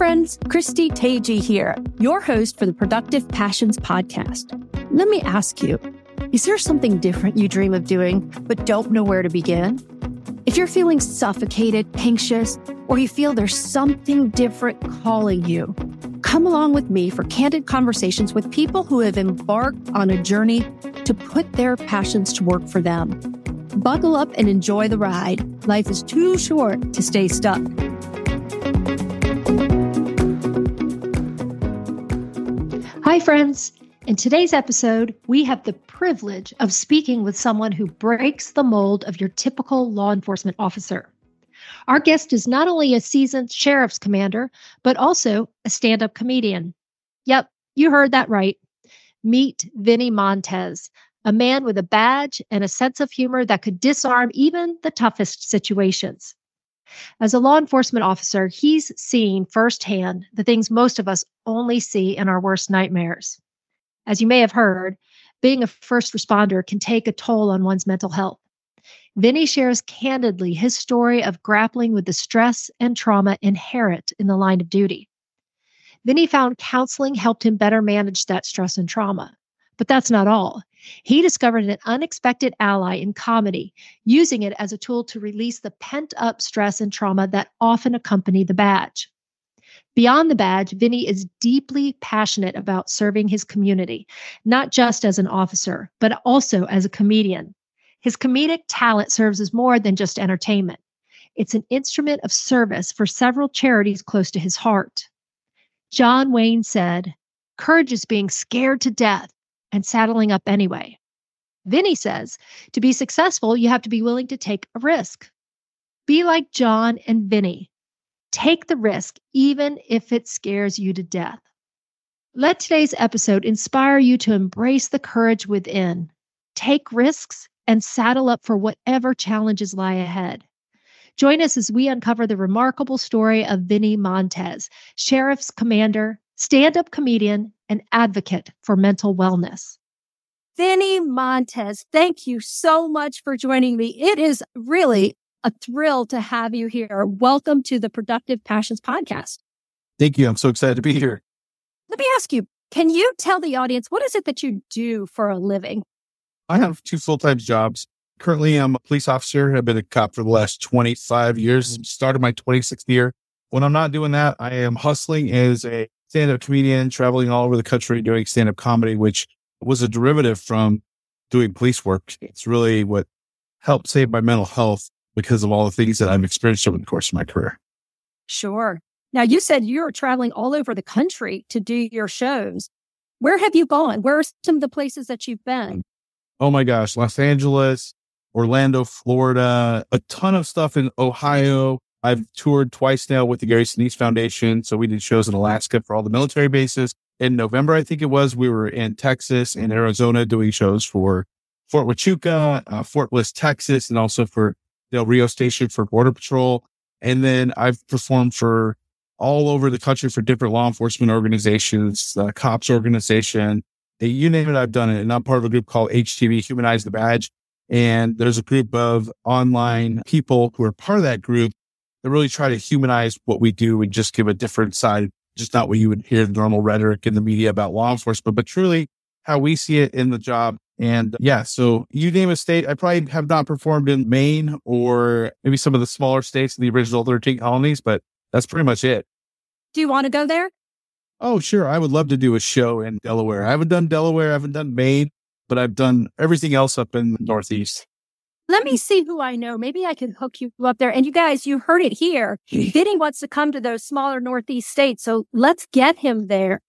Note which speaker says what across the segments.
Speaker 1: friends, Christy Tagye here, your host for the Productive Passions podcast. Let me ask you, is there something different you dream of doing but don't know where to begin? If you're feeling suffocated, anxious, or you feel there's something different calling you, come along with me for candid conversations with people who have embarked on a journey to put their passions to work for them. Buckle up and enjoy the ride. Life is too short to stay stuck. Hi, friends. In today's episode, we have the privilege of speaking with someone who breaks the mold of your typical law enforcement officer. Our guest is not only a seasoned sheriff's commander, but also a stand up comedian. Yep, you heard that right. Meet Vinnie Montez, a man with a badge and a sense of humor that could disarm even the toughest situations. As a law enforcement officer, he's seen firsthand the things most of us only see in our worst nightmares. As you may have heard, being a first responder can take a toll on one's mental health. Vinnie shares candidly his story of grappling with the stress and trauma inherent in the line of duty. Vinnie found counseling helped him better manage that stress and trauma. But that's not all. He discovered an unexpected ally in comedy, using it as a tool to release the pent up stress and trauma that often accompany the badge. Beyond the badge, Vinnie is deeply passionate about serving his community, not just as an officer, but also as a comedian. His comedic talent serves as more than just entertainment. It's an instrument of service for several charities close to his heart. John Wayne said, Courage is being scared to death and saddling up anyway. Vinnie says to be successful, you have to be willing to take a risk. Be like John and Vinnie. Take the risk, even if it scares you to death. Let today's episode inspire you to embrace the courage within, take risks, and saddle up for whatever challenges lie ahead. Join us as we uncover the remarkable story of Vinnie Montez, sheriff's commander, stand up comedian, and advocate for mental wellness. Vinnie Montez, thank you so much for joining me. It is really a thrill to have you here. Welcome to the Productive Passions podcast.
Speaker 2: Thank you. I'm so excited to be here.
Speaker 1: Let me ask you, can you tell the audience what is it that you do for a living?
Speaker 2: I have two full-time jobs. Currently, I'm a police officer. I've been a cop for the last 25 years, started my 26th year. When I'm not doing that, I am hustling as a stand-up comedian, traveling all over the country doing stand-up comedy, which was a derivative from doing police work. It's really what helped save my mental health because of all the things that I've experienced over the course of my career.
Speaker 1: Sure. Now, you said you're traveling all over the country to do your shows. Where have you gone? Where are some of the places that you've been?
Speaker 2: Oh my gosh, Los Angeles, Orlando, Florida, a ton of stuff in Ohio. I've toured twice now with the Gary Sinise Foundation. So we did shows in Alaska for all the military bases. In November, I think it was, we were in Texas and Arizona doing shows for Fort Huachuca, uh, Fort Bliss, Texas, and also for Del Rio Station for Border Patrol. And then I've performed for all over the country for different law enforcement organizations, uh, cops organization, you name it, I've done it. And I'm part of a group called HTB, Humanize the Badge. And there's a group of online people who are part of that group that really try to humanize what we do and just give a different side, just not what you would hear the normal rhetoric in the media about law enforcement, but truly how we see it in the job and yeah, so you name a state, I probably have not performed in Maine or maybe some of the smaller states in the original 13 colonies, but that's pretty much it.
Speaker 1: Do you want to go there?
Speaker 2: Oh, sure. I would love to do a show in Delaware. I haven't done Delaware, I haven't done Maine, but I've done everything else up in the Northeast.
Speaker 1: Let me see who I know. Maybe I could hook you up there. And you guys, you heard it here. Vinnie wants to come to those smaller Northeast states. So let's get him there.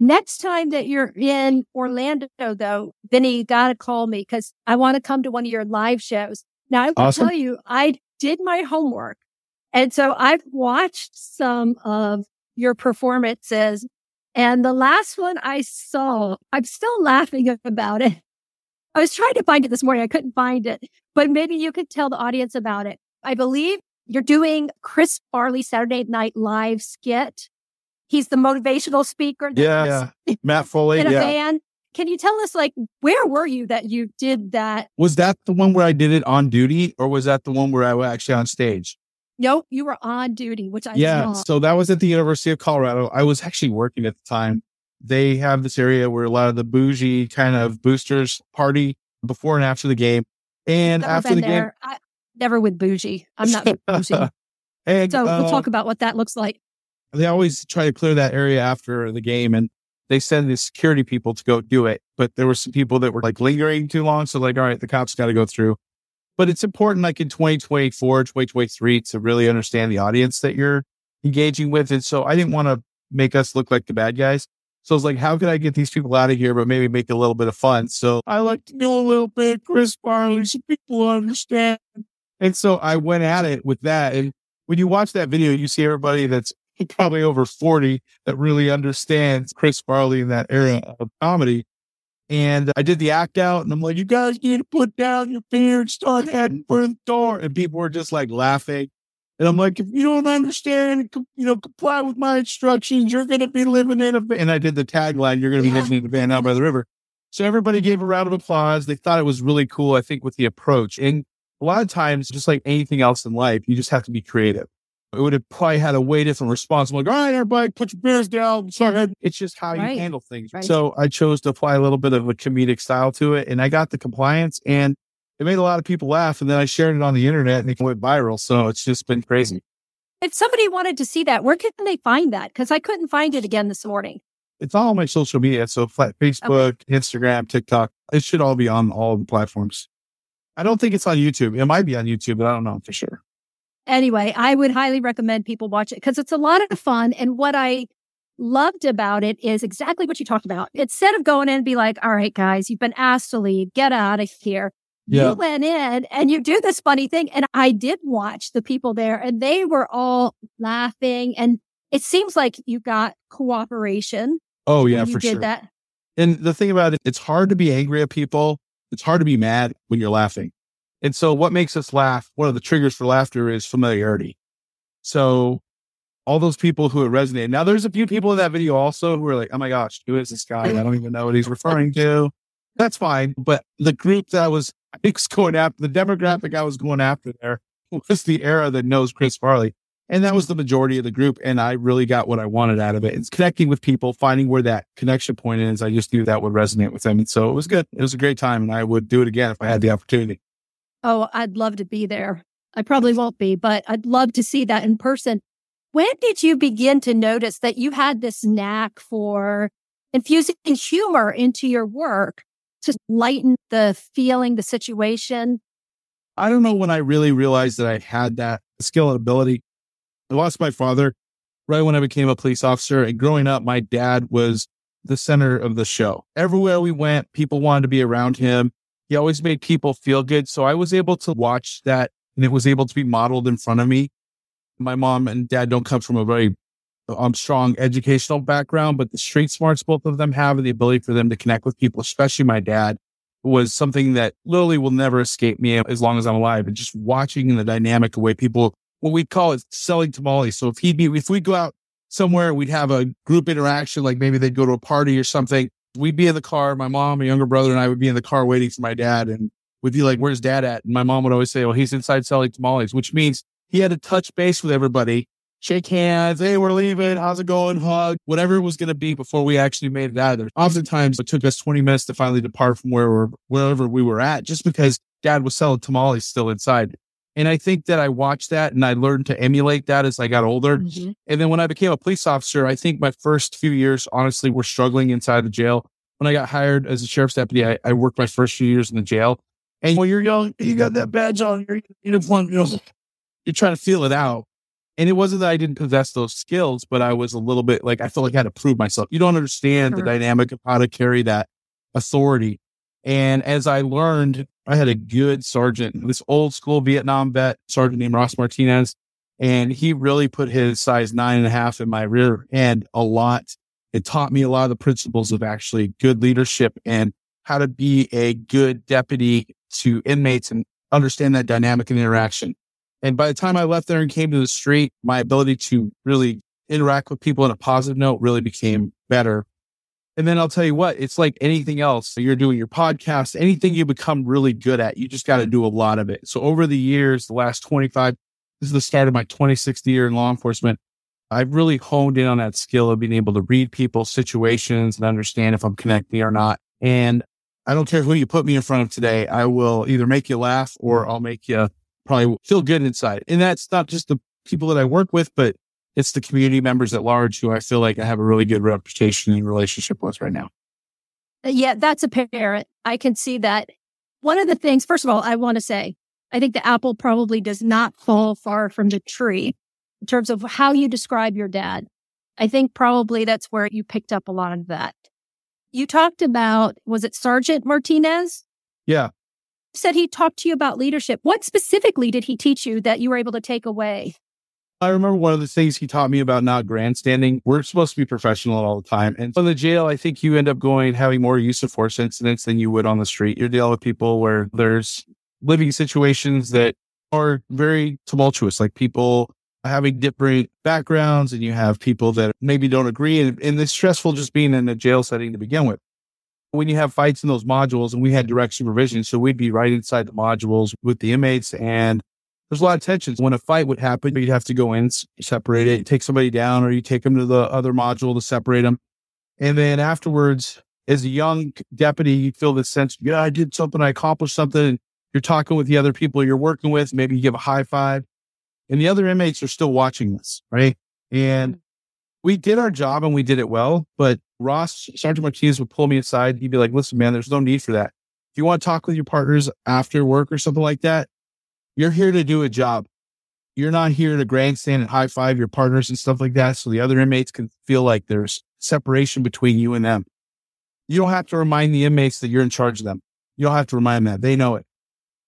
Speaker 1: Next time that you're in Orlando, though, Vinnie, you got to call me because I want to come to one of your live shows. Now, I will awesome. tell you, I did my homework. And so I've watched some of your performances. And the last one I saw, I'm still laughing about it. I was trying to find it this morning. I couldn't find it, but maybe you could tell the audience about it. I believe you're doing Chris Farley Saturday Night Live skit He's the motivational speaker.
Speaker 2: Yeah, yeah. Matt Foley.
Speaker 1: In a
Speaker 2: yeah.
Speaker 1: band. Can you tell us, like, where were you that you did that?
Speaker 2: Was that the one where I did it on duty, or was that the one where I was actually on stage?
Speaker 1: Nope, you were on duty, which I
Speaker 2: yeah.
Speaker 1: Love.
Speaker 2: So that was at the University of Colorado. I was actually working at the time. They have this area where a lot of the bougie kind of boosters party before and after the game. And
Speaker 1: never
Speaker 2: after the
Speaker 1: there.
Speaker 2: game,
Speaker 1: I, never with bougie. I'm not bougie.
Speaker 2: and,
Speaker 1: so we'll
Speaker 2: uh,
Speaker 1: talk about what that looks like.
Speaker 2: They always try to clear that area after the game, and they send the security people to go do it. But there were some people that were like lingering too long, so like, all right, the cops got to go through. But it's important, like in 2024, 2023, to really understand the audience that you're engaging with. And so I didn't want to make us look like the bad guys. So I was like, how can I get these people out of here, but maybe make a little bit of fun? So I like to know a little bit Chris Farley so people understand. And so I went at it with that. And when you watch that video, you see everybody that's probably over 40 that really understands Chris Farley in that era of comedy. And I did the act out and I'm like, you guys need to put down your beer and start heading for the door. And people were just like laughing. And I'm like, if you don't understand, you know, comply with my instructions, you're going to be living in a van. And I did the tagline, you're going to be living in a van out by the river. So everybody gave a round of applause. They thought it was really cool, I think, with the approach. And a lot of times, just like anything else in life, you just have to be creative. It would have probably had a way different response. I'm like, all right, everybody, put your beers down. Sorry. It's just how
Speaker 1: Right.
Speaker 2: you handle things.
Speaker 1: Right.
Speaker 2: So I chose to apply a little bit of a comedic style to it. And I got the compliance and it made a lot of people laugh. And then I shared it on the internet and it went viral. So it's just been crazy.
Speaker 1: If somebody wanted to see that, where can they find that? Because I couldn't find it again this morning.
Speaker 2: It's all on my social media. So flat Facebook, Instagram, TikTok. It should all be on all the platforms. I don't think it's on YouTube. It might be on YouTube, but I don't know for sure.
Speaker 1: Anyway, I would highly recommend people watch it because it's a lot of fun. And what I loved about it is exactly what you talked about. Instead of going in and be like, all right, guys, you've been asked to leave, get out of here. You went in and you do this funny thing. And I did watch the people there and they were all laughing. And it seems like you got cooperation.
Speaker 2: Oh, yeah,
Speaker 1: you
Speaker 2: for
Speaker 1: did
Speaker 2: sure.
Speaker 1: that.
Speaker 2: And the thing about it, it's hard to be angry at people. It's hard to be mad when you're laughing. And so what makes us laugh, one of the triggers for laughter is familiarity. So all those people who it resonated. Now there's a few people in that video also who are like, oh my gosh, who is this guy? I don't even know what he's referring to. That's fine. But the group that I was, I was going after, the demographic I was going after there was the era that knows Chris Farley. And that was the majority of the group. And I really got what I wanted out of it. It's connecting with people, finding where that connection point is. I just knew that would resonate with them. And so it was good. It was a great time. And I would do it again if I had the opportunity.
Speaker 1: Oh, I'd love to be there. I probably won't be, but I'd love to see that in person. When did you begin to notice that you had this knack for infusing humor into your work to lighten the feeling, the situation?
Speaker 2: I don't know when I really realized that I had that skill and ability. I lost my father right when I became a police officer. And growing up, my dad was the center of the show. Everywhere we went, people wanted to be around him. He always made people feel good. So I was able to watch that and it was able to be modeled in front of me. My mom and dad don't come from a very um, strong educational background, but the street smarts both of them have and the ability for them to connect with people, especially my dad, was something that literally will never escape me as long as I'm alive. And just watching the dynamic, the way people, what we call it selling tamales. So if he'd be, if we go out somewhere, we'd have a group interaction, like maybe they'd go to a party or something. We'd be in the car. My mom, my younger brother, and I would be in the car waiting for my dad. And we'd be like, where's dad at? And my mom would always say, well, he's inside selling tamales, which means he had to touch base with everybody, shake hands. Hey, we're leaving. How's it going? Hug, whatever it was going to be before we actually made it out of there. Oftentimes it took us 20 minutes to finally depart from where we're, wherever we were at, just because dad was selling tamales still inside. And I think that I watched that and I learned to emulate that as I got older.
Speaker 1: Mhm.
Speaker 2: And then when I became a police officer, I think my first few years, honestly, were struggling inside the jail. When I got hired as a sheriff's deputy, I, I worked my first few years in the jail. And when you're young, you got that badge on your uniform, you know, you're trying to feel it out. And it wasn't that I didn't possess those skills, but I was a little bit like, I felt like I had to prove myself. You don't understand the dynamic of how to carry that authority. And as I learned, I had a good sergeant, this old school Vietnam vet sergeant named Ross Martinez. And he really put his size nine and a half in my rear end a lot. It taught me a lot of the principles of actually good leadership and how to be a good deputy to inmates and understand that dynamic and interaction. And by the time I left there and came to the street, my ability to really interact with people on a positive note really became better. And then I'll tell you what, it's like anything else. You're doing your podcast, anything you become really good at, you just got to do a lot of it. So over the years, the last 25, this is the start of my 26th year in law enforcement. I've really honed in on that skill of being able to read people's situations and understand if I'm connecting or not. And I don't care who you put me in front of today. I will either make you laugh or I'll make you probably feel good inside. And that's not just the people that I work with, but it's the community members at large who I feel like I have a really good reputation and relationship with right now.
Speaker 1: Uh, yeah, that's apparent. I can see that. One of the things, first of all, I want to say, I think the apple probably does not fall far from the tree in terms of how you describe your dad. I think probably that's where you picked up a lot of that. You talked about, was it Sergeant Martinez?
Speaker 2: Yeah.
Speaker 1: Said he talked to you about leadership. What specifically did he teach you that you were able to take away?
Speaker 2: I remember one of the things he taught me about not grandstanding. We're supposed to be professional all the time. And in the jail, I think you end up going having more use of force incidents than you would on the street. You're dealing with people where there's living situations that are very tumultuous, like people having different backgrounds and you have people that maybe don't agree. And, and it's stressful just being in a jail setting to begin with. When you have fights in those modules and we had direct supervision, so we'd be right inside the modules with the inmates and there's a lot of tensions. When a fight would happen, you'd have to go in, separate it, take somebody down, or you take them to the other module to separate them. And then afterwards, as a young deputy, you feel this sense, yeah, I did something, I accomplished something. You're talking with the other people you're working with. Maybe you give a high five. And the other inmates are still watching this, right? And we did our job and we did it well. But Ross, Sergeant Martinez would pull me aside. He'd be like, listen, man, there's no need for that. If you want to talk with your partners after work or something like that, you're here to do a job. You're not here to grandstand and high five your partners and stuff like that. So the other inmates can feel like there's separation between you and them. You don't have to remind the inmates that you're in charge of them. You don't have to remind them that they know it.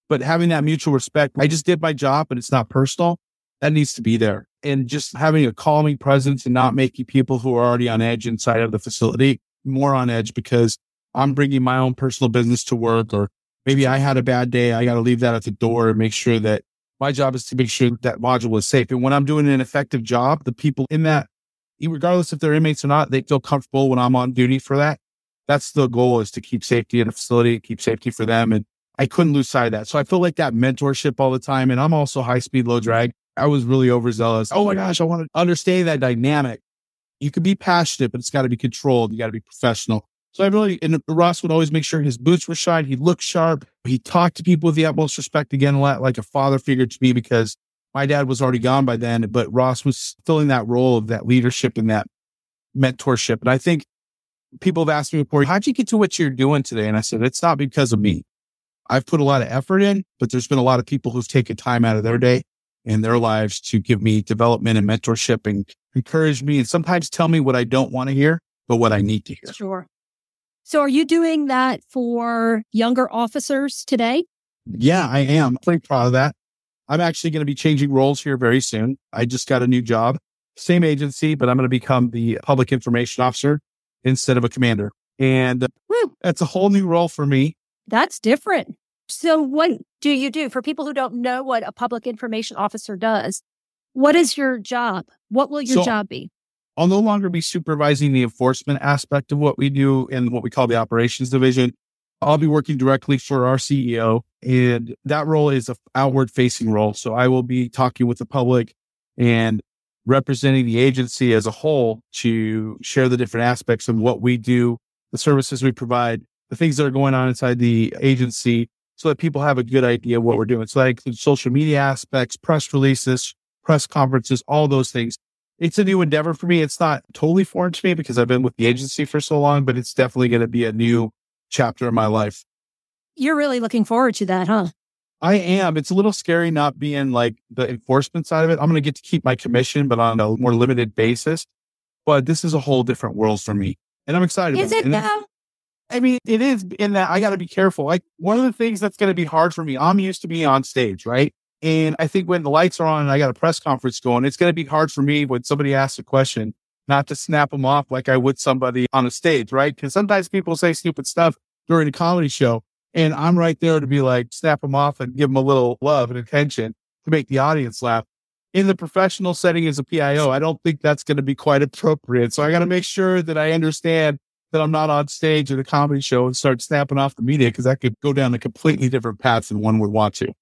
Speaker 2: But having that mutual respect, I just did my job, but it's not personal. That needs to be there. And just having a calming presence and not making people who are already on edge inside of the facility more on edge because I'm bringing my own personal business to work or maybe I had a bad day. I got to leave that at the door and make sure that my job is to make sure that module is safe. And when I'm doing an effective job, the people in that, regardless if they're inmates or not, they feel comfortable when I'm on duty for that. That's the goal is to keep safety in the facility, keep safety for them. And I couldn't lose sight of that. So I feel like that mentorship all the time. And I'm also high speed, low drag. I was really overzealous. Oh my gosh, I want to understand that dynamic. You can be passionate, but it's got to be controlled. You got to be professional. So I really, and Ross would always make sure his boots were shined. He looked sharp. He talked to people with the utmost respect again, like a father figure to me because my dad was already gone by then, but Ross was filling that role of that leadership and that mentorship. And I think people have asked me before, how'd you get to what you're doing today? And I said, it's not because of me. I've put a lot of effort in, but there's been a lot of people who've taken time out of their day and their lives to give me development and mentorship and encourage me and sometimes tell me what I don't want to hear, but what I need to hear.
Speaker 1: Sure. So are you doing that for younger officers today?
Speaker 2: Yeah, I am. Pretty proud of that. I'm actually going to be changing roles here very soon. I just got a new job, same agency, but I'm going to become the public information officer instead of a commander. And Woo. that's a whole new role for me.
Speaker 1: That's different. So what do you do for people who don't know what a public information officer does? What is your job? What will your so, job be?
Speaker 2: I'll no longer be supervising the enforcement aspect of what we do in what we call the operations division. I'll be working directly for our CEO and that role is an outward facing role. So I will be talking with the public and representing the agency as a whole to share the different aspects of what we do, the services we provide, the things that are going on inside the agency so that people have a good idea of what we're doing. So that includes social media aspects, press releases, press conferences, all those things it's a new endeavor for me. It's not totally foreign to me because I've been with the agency for so long, but it's definitely going to be a new chapter in my life.
Speaker 1: You're really looking forward to that, huh?
Speaker 2: I am. It's a little scary not being like the enforcement side of it. I'm going to get to keep my commission, but on a more limited basis. But this is a whole different world for me. And I'm excited.
Speaker 1: Is it,
Speaker 2: it
Speaker 1: now?
Speaker 2: I mean, it is in that I got to be careful. Like one of the things that's going to be hard for me, I'm used to being on stage, right? And I think when the lights are on and I got a press conference going, it's going to be hard for me when somebody asks a question, not to snap them off like I would somebody on a stage, right? Because sometimes people say stupid stuff during a comedy show. And I'm right there to be like, snap them off and give them a little love and attention to make the audience laugh. In the professional setting as a PIO, I don't think that's going to be quite appropriate. So I got to make sure that I understand that I'm not on stage at a comedy show and start snapping off the media because that could go down a completely different path than one would want to.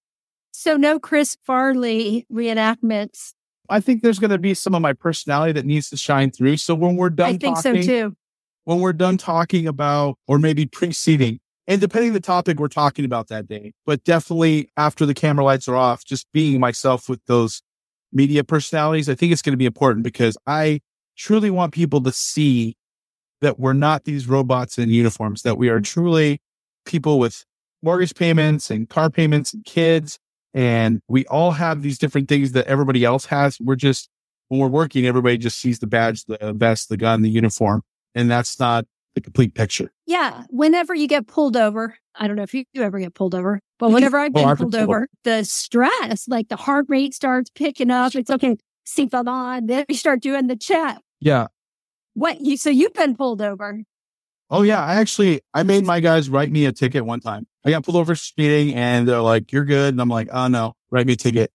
Speaker 3: So no Chris Farley reenactments.
Speaker 2: I think there's going to be some of my personality that needs to shine through. So when we're done,
Speaker 3: I think
Speaker 2: talking,
Speaker 3: so too.
Speaker 2: When we're done talking about, or maybe preceding, and depending the topic we're talking about that day, but definitely after the camera lights are off, just being myself with those media personalities, I think it's going to be important because I truly want people to see that we're not these robots in uniforms, that we are mm-hmm. truly people with mortgage payments and car payments and kids. And we all have these different things that everybody else has. We're just, when we're working, everybody just sees the badge, the vest, the gun, the uniform. And that's not the complete picture.
Speaker 3: Yeah. Whenever you get pulled over, I don't know if you ever get pulled over, but whenever I've oh, been oh, pulled over, the stress, like the heart rate starts picking up. It's okay, seatbelt on. Then you start doing the check.
Speaker 2: Yeah.
Speaker 3: What you so you've been pulled over?
Speaker 2: Oh yeah, I actually I made my guys write me a ticket one time. I got pulled over speeding, and they're like, "You're good," and I'm like, "Oh no, write me a ticket."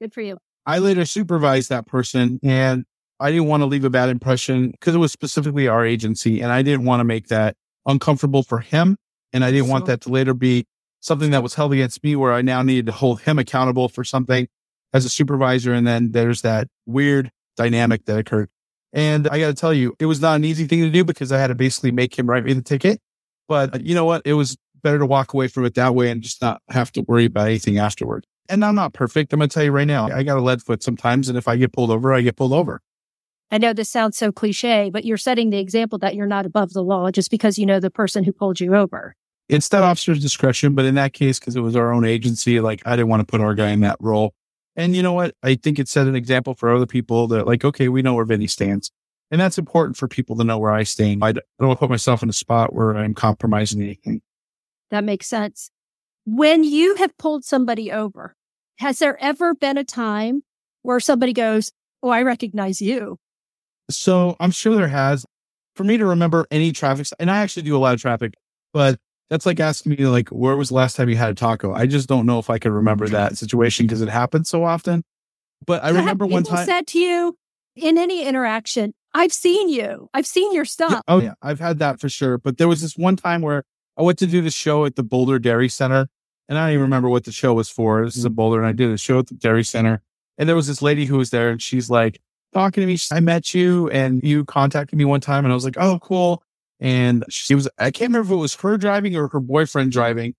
Speaker 3: Good for you.
Speaker 2: I later supervised that person, and I didn't want to leave a bad impression because it was specifically our agency, and I didn't want to make that uncomfortable for him, and I didn't so, want that to later be something that was held against me, where I now needed to hold him accountable for something as a supervisor, and then there's that weird dynamic that occurred. And I got to tell you, it was not an easy thing to do because I had to basically make him write me the ticket. But uh, you know what? It was better to walk away from it that way and just not have to worry about anything afterward. And I'm not perfect. I'm going to tell you right now, I got a lead foot sometimes. And if I get pulled over, I get pulled over.
Speaker 3: I know this sounds so cliche, but you're setting the example that you're not above the law just because you know the person who pulled you over.
Speaker 2: It's that officer's discretion. But in that case, because it was our own agency, like I didn't want to put our guy in that role. And you know what? I think it set an example for other people that like, okay, we know where Vinnie stands. And that's important for people to know where I stand. I don't want to put myself in a spot where I'm compromising anything.
Speaker 3: That makes sense. When you have pulled somebody over, has there ever been a time where somebody goes, Oh, I recognize you?
Speaker 2: So I'm sure there has. For me to remember any traffic, and I actually do a lot of traffic, but that's like asking me, like, where was the last time you had a taco? I just don't know if I can remember that situation because it happens so often. But I remember one time
Speaker 3: said to you in any interaction, I've seen you. I've seen your stuff.
Speaker 2: Yeah, oh yeah, I've had that for sure. But there was this one time where I went to do the show at the Boulder Dairy Center, and I don't even remember what the show was for. This is a mm. Boulder, and I did a show at the Dairy Center, and there was this lady who was there, and she's like talking to me. I met you, and you contacted me one time, and I was like, oh, cool. And she was, I can't remember if it was her driving or her boyfriend driving,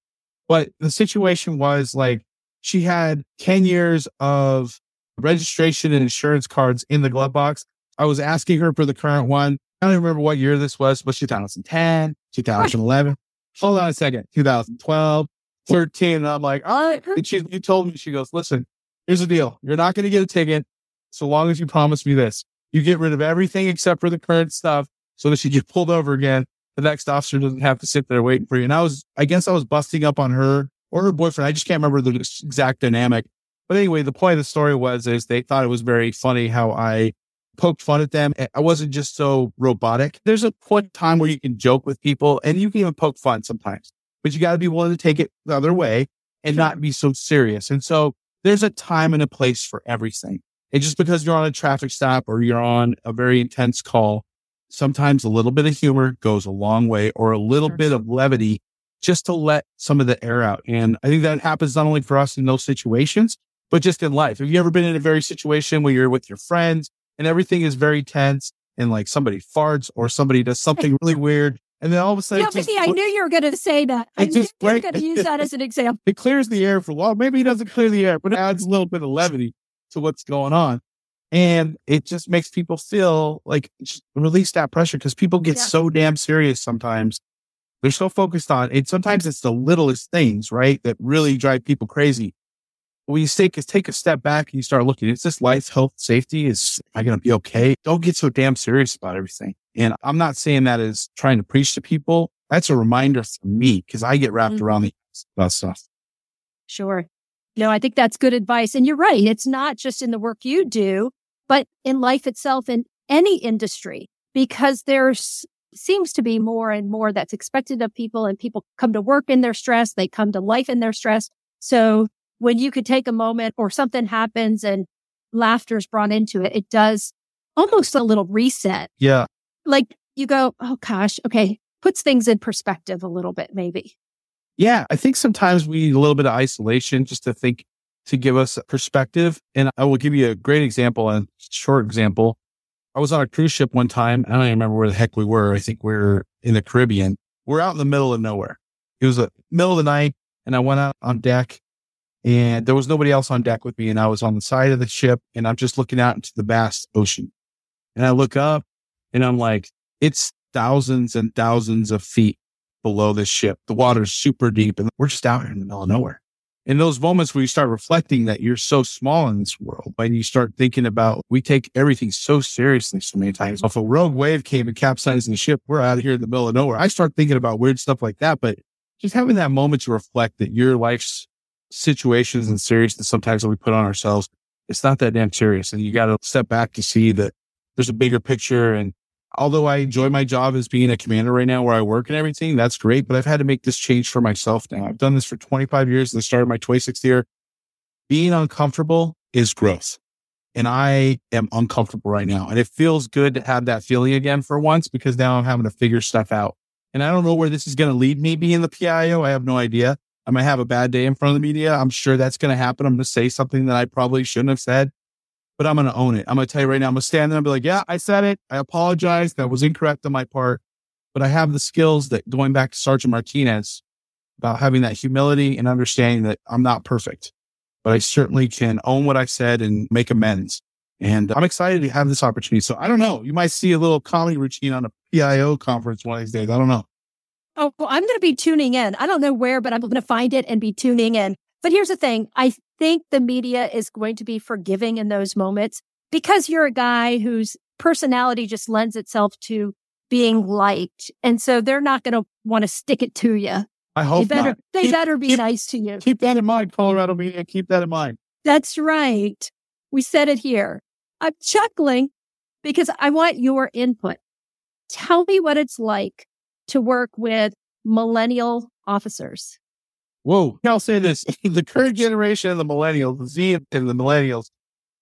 Speaker 2: but the situation was like she had 10 years of registration and insurance cards in the glove box. I was asking her for the current one. I don't remember what year this was, but 2010, 2011. Hold on a second. 2012, 13. And I'm like, all right. And she, you told me, she goes, listen, here's the deal. You're not going to get a ticket so long as you promise me this. You get rid of everything except for the current stuff so that she get pulled over again. The next officer doesn't have to sit there waiting for you. And I was, I guess I was busting up on her or her boyfriend. I just can't remember the exact dynamic. But anyway, the point of the story was, is they thought it was very funny how I poked fun at them. I wasn't just so robotic. There's a point in time where you can joke with people and you can even poke fun sometimes, but you got to be willing to take it the other way and not be so serious. And so there's a time and a place for everything. And just because you're on a traffic stop or you're on a very intense call, sometimes a little bit of humor goes a long way or a little sure. bit of levity just to let some of the air out. And I think that happens not only for us in those situations, but just in life. Have you ever been in a very situation where you're with your friends and everything is very tense and like somebody farts or somebody does something really weird. And then all of a sudden,
Speaker 3: yeah, just, I knew you were going to say that. I knew you were going to use that as an example.
Speaker 2: It clears the air for a while. Maybe it doesn't clear the air, but it adds a little bit of levity to what's going on. And it just makes people feel like release that pressure because people get yeah. so damn serious sometimes. They're so focused on it. Sometimes it's the littlest things, right? That really drive people crazy when you take, take a step back and you start looking, is this life, health, safety? Is am I going to be okay? Don't get so damn serious about everything. And I'm not saying that as trying to preach to people. That's a reminder for me because I get wrapped mm-hmm. around the about stuff.
Speaker 3: Sure. No, I think that's good advice. And you're right. It's not just in the work you do, but in life itself in any industry, because there's seems to be more and more that's expected of people and people come to work in their stress. They come to life in their stress. So when you could take a moment or something happens and laughter is brought into it, it does almost a little reset.
Speaker 2: Yeah.
Speaker 3: Like you go, oh gosh, okay, puts things in perspective a little bit, maybe.
Speaker 2: Yeah. I think sometimes we need a little bit of isolation just to think to give us perspective. And I will give you a great example and short example. I was on a cruise ship one time. I don't even remember where the heck we were. I think we are in the Caribbean. We're out in the middle of nowhere. It was the middle of the night and I went out on deck and there was nobody else on deck with me. And I was on the side of the ship and I'm just looking out into the vast ocean. And I look up and I'm like, it's thousands and thousands of feet below this ship. The water's super deep and we're just out here in the middle of nowhere in those moments where you start reflecting that you're so small in this world and you start thinking about we take everything so seriously so many times. If a rogue wave came and capsized the ship, we're out here in the middle of nowhere. I start thinking about weird stuff like that, but just having that moment to reflect that your life's situations and seriousness sometimes that we put on ourselves, it's not that damn serious. And you got to step back to see that there's a bigger picture and although I enjoy my job as being a commander right now where I work and everything, that's great. But I've had to make this change for myself now. I've done this for 25 years and I started my 26th year. Being uncomfortable is growth. And I am uncomfortable right now. And it feels good to have that feeling again for once because now I'm having to figure stuff out. And I don't know where this is going to lead me being the PIO. I have no idea. I might have a bad day in front of the media. I'm sure that's going to happen. I'm going to say something that I probably shouldn't have said but I'm going to own it. I'm going to tell you right now, I'm going to stand there and be like, yeah, I said it. I apologize. That was incorrect on my part. But I have the skills that going back to Sergeant Martinez about having that humility and understanding that I'm not perfect, but I certainly can own what I said and make amends. And I'm excited to have this opportunity. So I don't know. You might see a little comedy routine on a PIO conference one of these days. I don't know.
Speaker 3: Oh, well, I'm going to be tuning in. I don't know where, but I'm going to find it and be tuning in. But here's the thing. I think the media is going to be forgiving in those moments because you're a guy whose personality just lends itself to being liked. And so they're not going to want to stick it to you.
Speaker 2: I hope
Speaker 3: they better,
Speaker 2: not.
Speaker 3: They keep, better be
Speaker 2: keep,
Speaker 3: nice to you.
Speaker 2: Keep that in mind, Colorado media. Keep that in mind.
Speaker 3: That's right. We said it here. I'm chuckling because I want your input. Tell me what it's like to work with millennial officers.
Speaker 2: Whoa. I'll say this the current generation of the millennials, the Z and the millennials,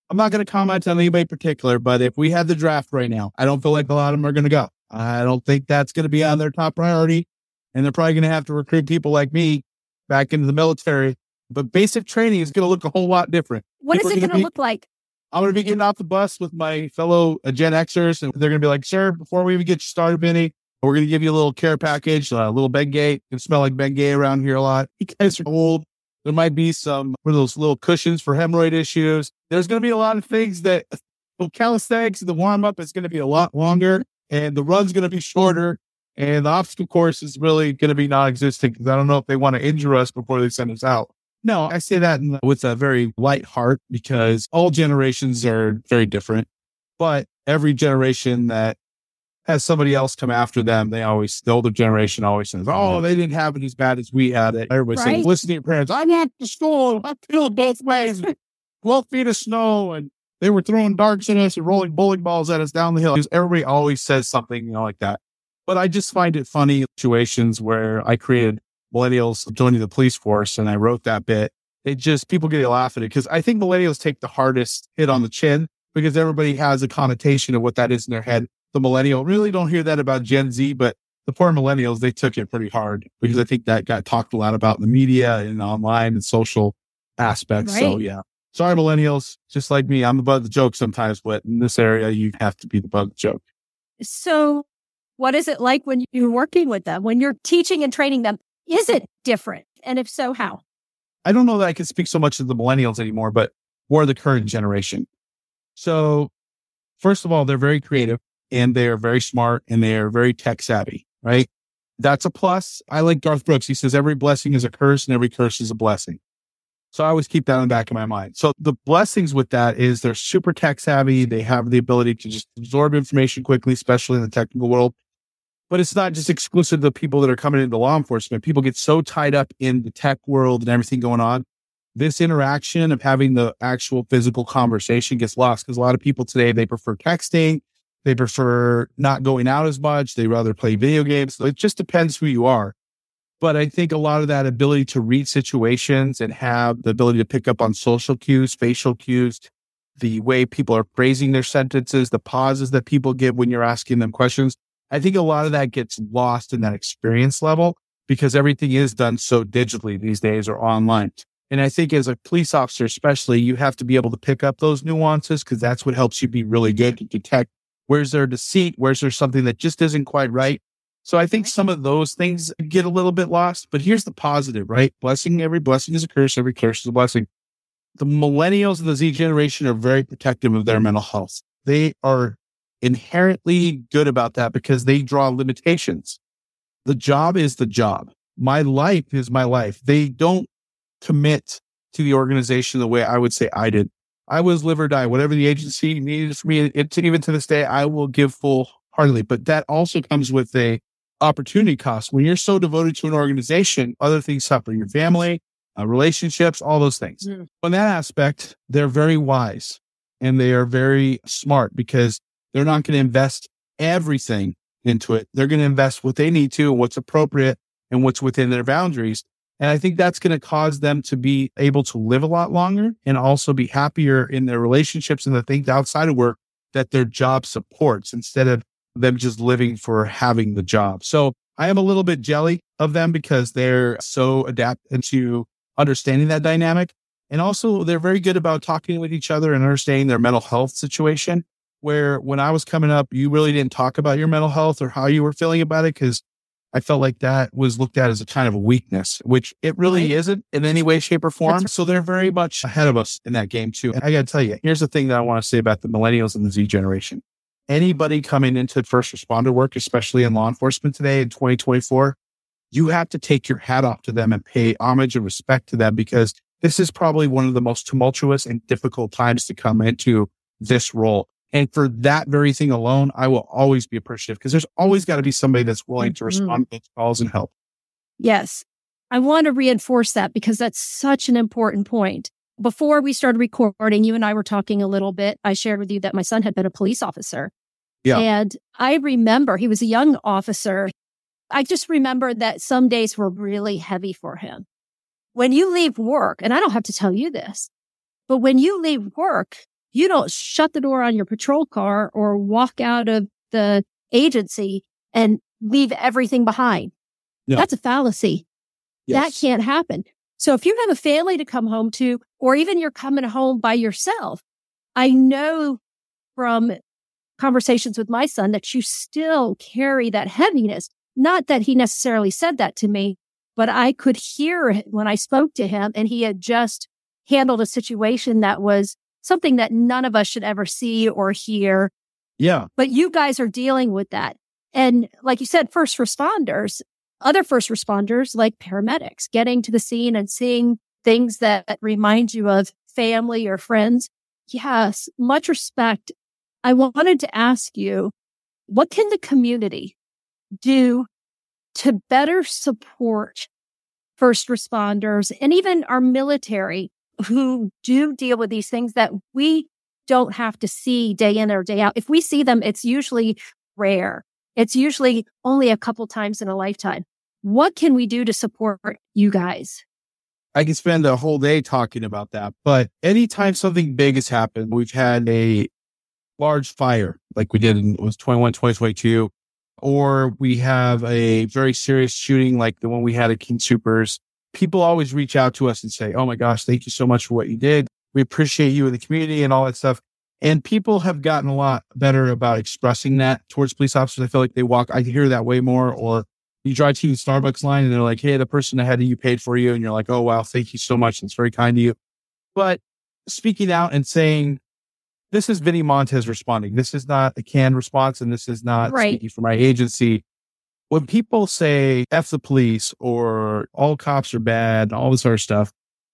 Speaker 2: I'm not going to comment on anybody particular, but if we had the draft right now, I don't feel like a lot of them are going to go. I don't think that's going to be on their top priority. And they're probably going to have to recruit people like me back into the military. But basic training is going to look a whole lot different.
Speaker 3: What people is it going to look like?
Speaker 2: I'm going to be getting off the bus with my fellow uh, Gen Xers, and they're going to be like, sir, before we even get you started, Benny, we're going to give you a little care package, a little Bengay. It can smell like Bengay around here a lot. You guys are old. There might be some of those little cushions for hemorrhoid issues. There's going to be a lot of things that well, calisthenics, the warm up is going to be a lot longer and the run's going to be shorter. And the obstacle course is really going to be non existent because I don't know if they want to injure us before they send us out. No, I say that with a very light heart because all generations are very different. But every generation that has somebody else come after them, they always, the older generation always says, Oh, mm-hmm. they didn't have it as bad as we had it. Everybody right. says, listen to your parents. I went to school. I feel both ways. 12 feet of snow and they were throwing darts at us and rolling bowling balls at us down the hill. Because everybody always says something, you know, like that. But I just find it funny situations where I created millennials joining the police force and I wrote that bit. It just, people get a laugh at it because I think millennials take the hardest hit on the chin because everybody has a connotation of what that is in their head the millennial. Really don't hear that about Gen Z, but the poor millennials, they took it pretty hard because I mm-hmm. think that got talked a lot about in the media and online and social aspects. Right. So yeah. Sorry, millennials, just like me, I'm the butt of the joke sometimes, but in this area, you have to be the butt of the joke.
Speaker 3: So what is it like when you're working with them, when you're teaching and training them? Is it different? And if so, how?
Speaker 2: I don't know that I can speak so much to the millennials anymore, but more the current generation. So first of all, they're very creative and they are very smart and they are very tech savvy, right? That's a plus. I like Garth Brooks. He says every blessing is a curse and every curse is a blessing. So I always keep that in the back of my mind. So the blessings with that is they're super tech savvy. They have the ability to just absorb information quickly, especially in the technical world. But it's not just exclusive to the people that are coming into law enforcement. People get so tied up in the tech world and everything going on. This interaction of having the actual physical conversation gets lost because a lot of people today, they prefer texting they prefer not going out as much. They rather play video games. It just depends who you are. But I think a lot of that ability to read situations and have the ability to pick up on social cues, facial cues, the way people are phrasing their sentences, the pauses that people give when you're asking them questions. I think a lot of that gets lost in that experience level because everything is done so digitally these days or online. And I think as a police officer, especially, you have to be able to pick up those nuances because that's what helps you be really good to detect where's there deceit, where's there something that just isn't quite right. So I think some of those things get a little bit lost, but here's the positive, right? Blessing, every blessing is a curse, every curse is a blessing. The millennials and the Z generation are very protective of their mental health. They are inherently good about that because they draw limitations. The job is the job. My life is my life. They don't commit to the organization the way I would say I did. I was live or die. Whatever the agency needed for me, it, even to this day, I will give full heartedly. But that also comes with a opportunity cost. When you're so devoted to an organization, other things suffer. Your family, uh, relationships, all those things. Mm. On that aspect, they're very wise and they are very smart because they're not going to invest everything into it. They're going to invest what they need to and what's appropriate and what's within their boundaries. And I think that's going to cause them to be able to live a lot longer and also be happier in their relationships and the things outside of work that their job supports instead of them just living for having the job. So I am a little bit jelly of them because they're so adapted to understanding that dynamic. And also they're very good about talking with each other and understanding their mental health situation. Where when I was coming up, you really didn't talk about your mental health or how you were feeling about it because I felt like that was looked at as a kind of a weakness, which it really right. isn't in any way, shape, or form. Right. So they're very mm-hmm. much ahead of us in that game too. And I got to tell you, here's the thing that I want to say about the millennials and the Z generation. Anybody coming into first responder work, especially in law enforcement today in 2024, you have to take your hat off to them and pay homage and respect to them because this is probably one of the most tumultuous and difficult times to come into this role. And for that very thing alone, I will always be appreciative because there's always got to be somebody that's willing to respond mm-hmm. to calls and help.
Speaker 3: Yes. I want to reinforce that because that's such an important point. Before we started recording, you and I were talking a little bit. I shared with you that my son had been a police officer. Yeah. And I remember he was a young officer. I just remember that some days were really heavy for him. When you leave work, and I don't have to tell you this, but when you leave work, you don't shut the door on your patrol car or walk out of the agency and leave everything behind. No. That's a fallacy. Yes. That can't happen. So if you have a family to come home to, or even you're coming home by yourself, I know from conversations with my son that you still carry that heaviness. Not that he necessarily said that to me, but I could hear it when I spoke to him and he had just handled a situation that was something that none of us should ever see or hear.
Speaker 2: Yeah.
Speaker 3: But you guys are dealing with that. And like you said, first responders, other first responders like paramedics getting to the scene and seeing things that remind you of family or friends. Yes, much respect. I wanted to ask you, what can the community do to better support first responders and even our military who do deal with these things that we don't have to see day in or day out. If we see them, it's usually rare. It's usually only a couple times in a lifetime. What can we do to support you guys?
Speaker 2: I can spend a whole day talking about that, but anytime something big has happened, we've had a large fire like we did in was 21, 2022, or we have a very serious shooting like the one we had at King Soopers people always reach out to us and say, Oh my gosh, thank you so much for what you did. We appreciate you in the community and all that stuff. And people have gotten a lot better about expressing that towards police officers. I feel like they walk, I hear that way more. Or you drive to the Starbucks line and they're like, Hey, the person ahead of you paid for you. And you're like, Oh, wow, thank you so much. It's very kind to you. But speaking out and saying, this is Vinnie Montez responding. This is not a canned response, and this is not right. speaking for my agency when people say F the police or all cops are bad, and all this sort of stuff,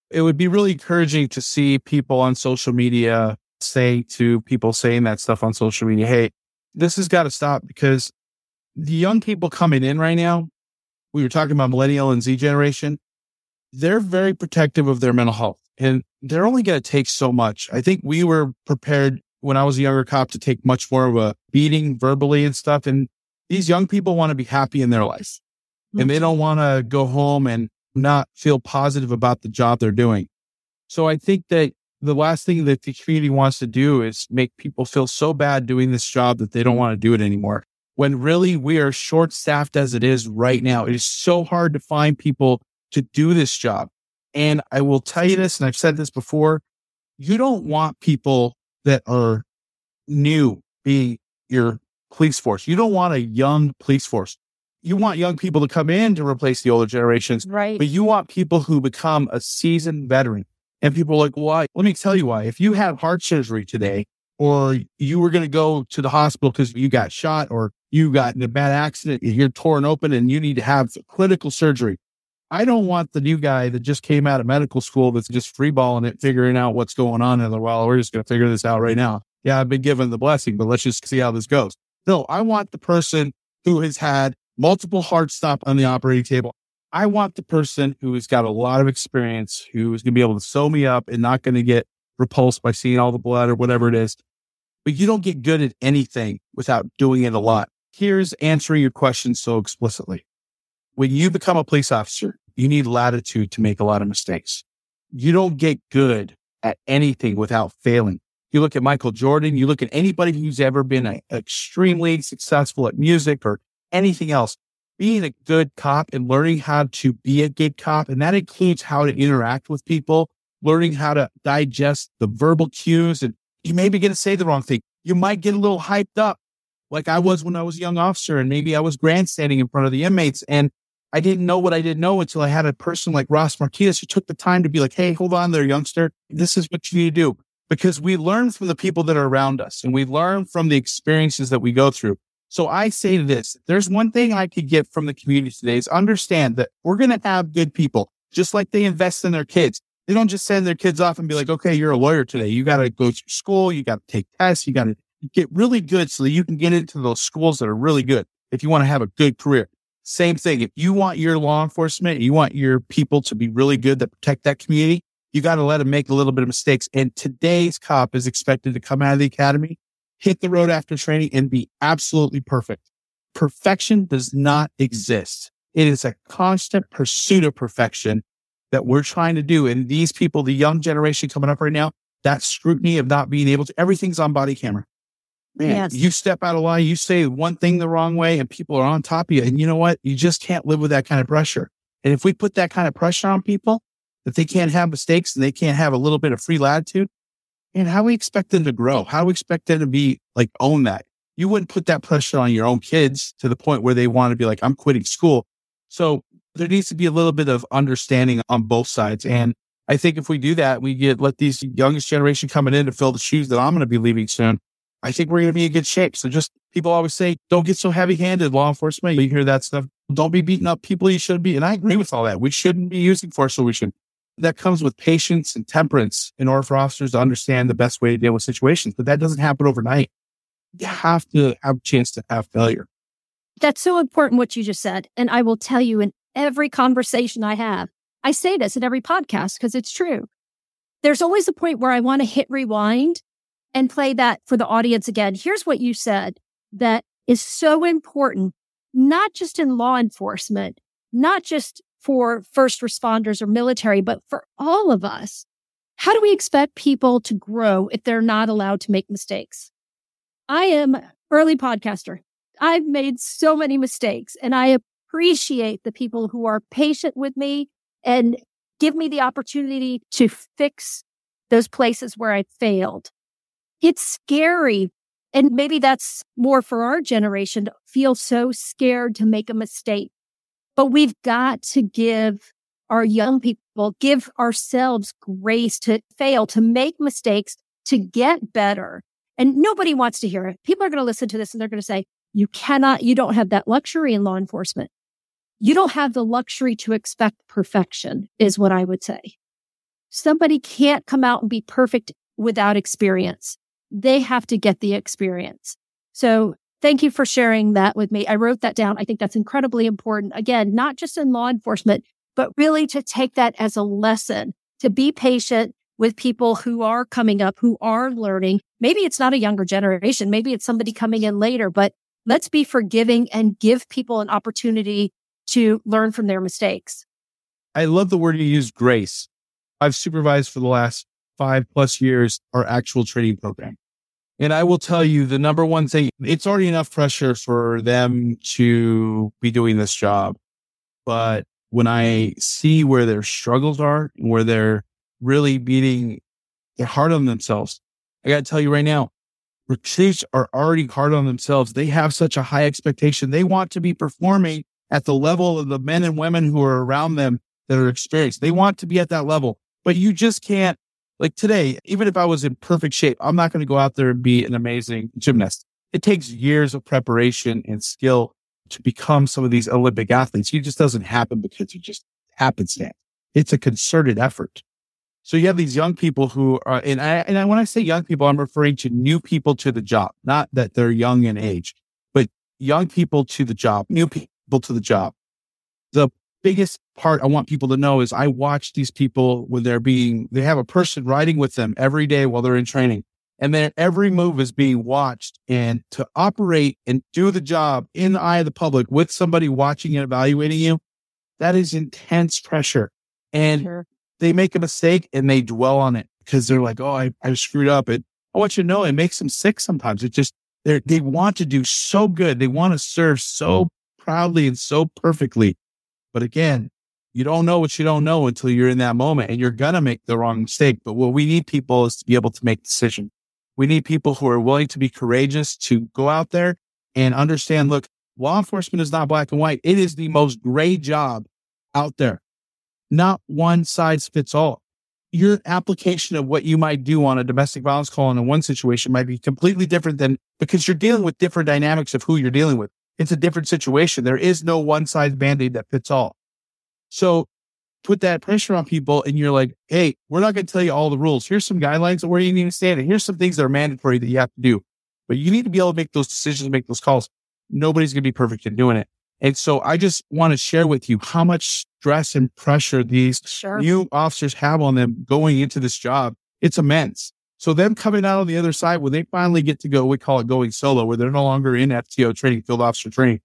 Speaker 2: it would be really encouraging to see people on social media say to people saying that stuff on social media, Hey, this has got to stop because the young people coming in right now, we were talking about millennial and Z generation. They're very protective of their mental health and they're only going to take so much. I think we were prepared when I was a younger cop to take much more of a beating verbally and stuff. And these young people want to be happy in their life and they don't want to go home and not feel positive about the job they're doing. So I think that the last thing that the community wants to do is make people feel so bad doing this job that they don't want to do it anymore. When really we are short staffed as it is right now. It is so hard to find people to do this job. And I will tell you this, and I've said this before. You don't want people that are new being your police force. You don't want a young police force. You want young people to come in to replace the older generations,
Speaker 3: Right.
Speaker 2: but you want people who become a seasoned veteran. And people are like, why? Let me tell you why. If you have heart surgery today, or you were going to go to the hospital because you got shot or you got in a bad accident, you're torn open and you need to have clinical surgery. I don't want the new guy that just came out of medical school that's just freeballing it, figuring out what's going on. And well, we're just going to figure this out right now. Yeah, I've been given the blessing, but let's just see how this goes. No, I want the person who has had multiple heart stop on the operating table. I want the person who has got a lot of experience, who is going to be able to sew me up and not going to get repulsed by seeing all the blood or whatever it is. But you don't get good at anything without doing it a lot. Here's answering your question so explicitly. When you become a police officer, you need latitude to make a lot of mistakes. You don't get good at anything without failing. You look at Michael Jordan, you look at anybody who's ever been a, extremely successful at music or anything else, being a good cop and learning how to be a good cop. And that includes how to interact with people, learning how to digest the verbal cues. And you may be going to say the wrong thing. You might get a little hyped up like I was when I was a young officer and maybe I was grandstanding in front of the inmates and I didn't know what I didn't know until I had a person like Ross Martinez who took the time to be like, Hey, hold on there, youngster. This is what you need to do because we learn from the people that are around us and we learn from the experiences that we go through. So I say this, there's one thing I could get from the community today is understand that we're going to have good people, just like they invest in their kids. They don't just send their kids off and be like, okay, you're a lawyer today. You got to go through school. You got to take tests. You got to get really good so that you can get into those schools that are really good. If you want to have a good career, same thing. If you want your law enforcement, you want your people to be really good that protect that community, you got to let them make a little bit of mistakes. And today's cop is expected to come out of the academy, hit the road after training and be absolutely perfect. Perfection does not exist. It is a constant pursuit of perfection that we're trying to do. And these people, the young generation coming up right now, that scrutiny of not being able to, everything's on body camera. Man,
Speaker 3: Yes.
Speaker 2: you step out of line, you say one thing the wrong way, and people are on top of you. And you know what? You just can't live with that kind of pressure. And if we put that kind of pressure on people, that they can't have mistakes and they can't have a little bit of free latitude, and how we expect them to grow? How we expect them to be like own that? You wouldn't put that pressure on your own kids to the point where they want to be like, I'm quitting school. So there needs to be a little bit of understanding on both sides. And I think if we do that, we get let these youngest generation coming in to fill the shoes that I'm going to be leaving soon. I think we're going to be in good shape. So just people always say, don't get so heavy handed, law enforcement. You hear that stuff. Don't be beating up people you should be. And I agree with all that. We shouldn't be using force solution. That comes with patience and temperance in order for officers to understand the best way to deal with situations. But that doesn't happen overnight. You have to have a chance to have failure.
Speaker 3: That's so important what you just said. And I will tell you in every conversation I have, I say this in every podcast because it's true. There's always a point where I want to hit rewind and play that for the audience again. Here's what you said that is so important, not just in law enforcement, not just for first responders or military, but for all of us. How do we expect people to grow if they're not allowed to make mistakes? I am early podcaster. I've made so many mistakes and I appreciate the people who are patient with me and give me the opportunity to fix those places where I failed. It's scary. And maybe that's more for our generation to feel so scared to make a mistake. But we've got to give our young people, give ourselves grace to fail, to make mistakes, to get better. And nobody wants to hear it. People are going to listen to this and they're going to say, you cannot, you don't have that luxury in law enforcement. You don't have the luxury to expect perfection, is what I would say. Somebody can't come out and be perfect without experience. They have to get the experience. So thank you for sharing that with me. I wrote that down. I think that's incredibly important. Again, not just in law enforcement, but really to take that as a lesson, to be patient with people who are coming up, who are learning. Maybe it's not a younger generation. Maybe it's somebody coming in later, but let's be forgiving and give people an opportunity to learn from their mistakes.
Speaker 2: I love the word you use, grace. I've supervised for the last five plus years our actual training program. And I will tell you the number one thing, it's already enough pressure for them to be doing this job. But when I see where their struggles are, where they're really beating, hard on themselves. I got to tell you right now, recruits are already hard on themselves. They have such a high expectation. They want to be performing at the level of the men and women who are around them that are experienced. They want to be at that level, but you just can't. Like today, even if I was in perfect shape, I'm not going to go out there and be an amazing gymnast. It takes years of preparation and skill to become some of these Olympic athletes. It just doesn't happen because it just happenstance. It's a concerted effort. So you have these young people who are, and I, and I, when I say young people, I'm referring to new people to the job, not that they're young in age, but young people to the job, new people to the job. The biggest part I want people to know is I watch these people when they're being, they have a person riding with them every day while they're in training. And then every move is being watched and to operate and do the job in the eye of the public with somebody watching and evaluating you. That is intense pressure. And sure. they make a mistake and they dwell on it because they're like, Oh, I, I screwed up. And I want you to know it makes them sick sometimes. It just, they they want to do so good. They want to serve so proudly and so perfectly. But again, you don't know what you don't know until you're in that moment and you're going to make the wrong mistake. But what we need people is to be able to make decisions. We need people who are willing to be courageous to go out there and understand, look, law enforcement is not black and white. It is the most gray job out there. Not one size fits all. Your application of what you might do on a domestic violence call in one situation might be completely different than because you're dealing with different dynamics of who you're dealing with. It's a different situation. There is no one size band-aid that fits all. So put that pressure on people and you're like, hey, we're not going to tell you all the rules. Here's some guidelines of where you need to stand. And here's some things that are mandatory that you have to do. But you need to be able to make those decisions, make those calls. Nobody's going to be perfect in doing it. And so I just want to share with you how much stress and pressure these sure. new officers have on them going into this job. It's immense. So them coming out on the other side, when they finally get to go, we call it going solo, where they're no longer in FTO training, field officer training.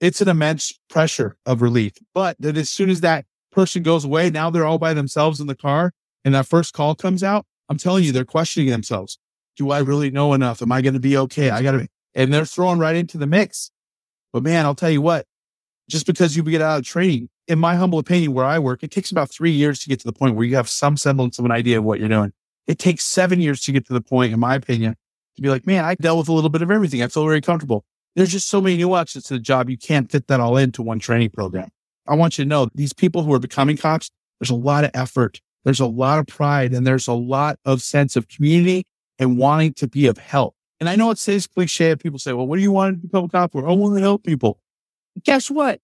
Speaker 2: It's an immense pressure of relief. But that as soon as that person goes away. Now they're all by themselves in the car and that first call comes out. I'm telling you, they're questioning themselves. Do I really know enough? Am I going to be okay? I got to, and they're thrown right into the mix. But man, I'll tell you what, just because you get out of training, in my humble opinion, where I work, it takes about three years to get to the point where you have some semblance of an idea of what you're doing. It takes seven years to get to the point, in my opinion, to be like, man, I dealt with a little bit of everything. I feel very comfortable. There's just so many nuances to the job. You can't fit that all into one training program. I want you to know these people who are becoming cops, there's a lot of effort. There's a lot of pride and there's a lot of sense of community and wanting to be of help. And I know it says cliche. People say, well, what do you want to become a cop for? I want to help people. Guess what?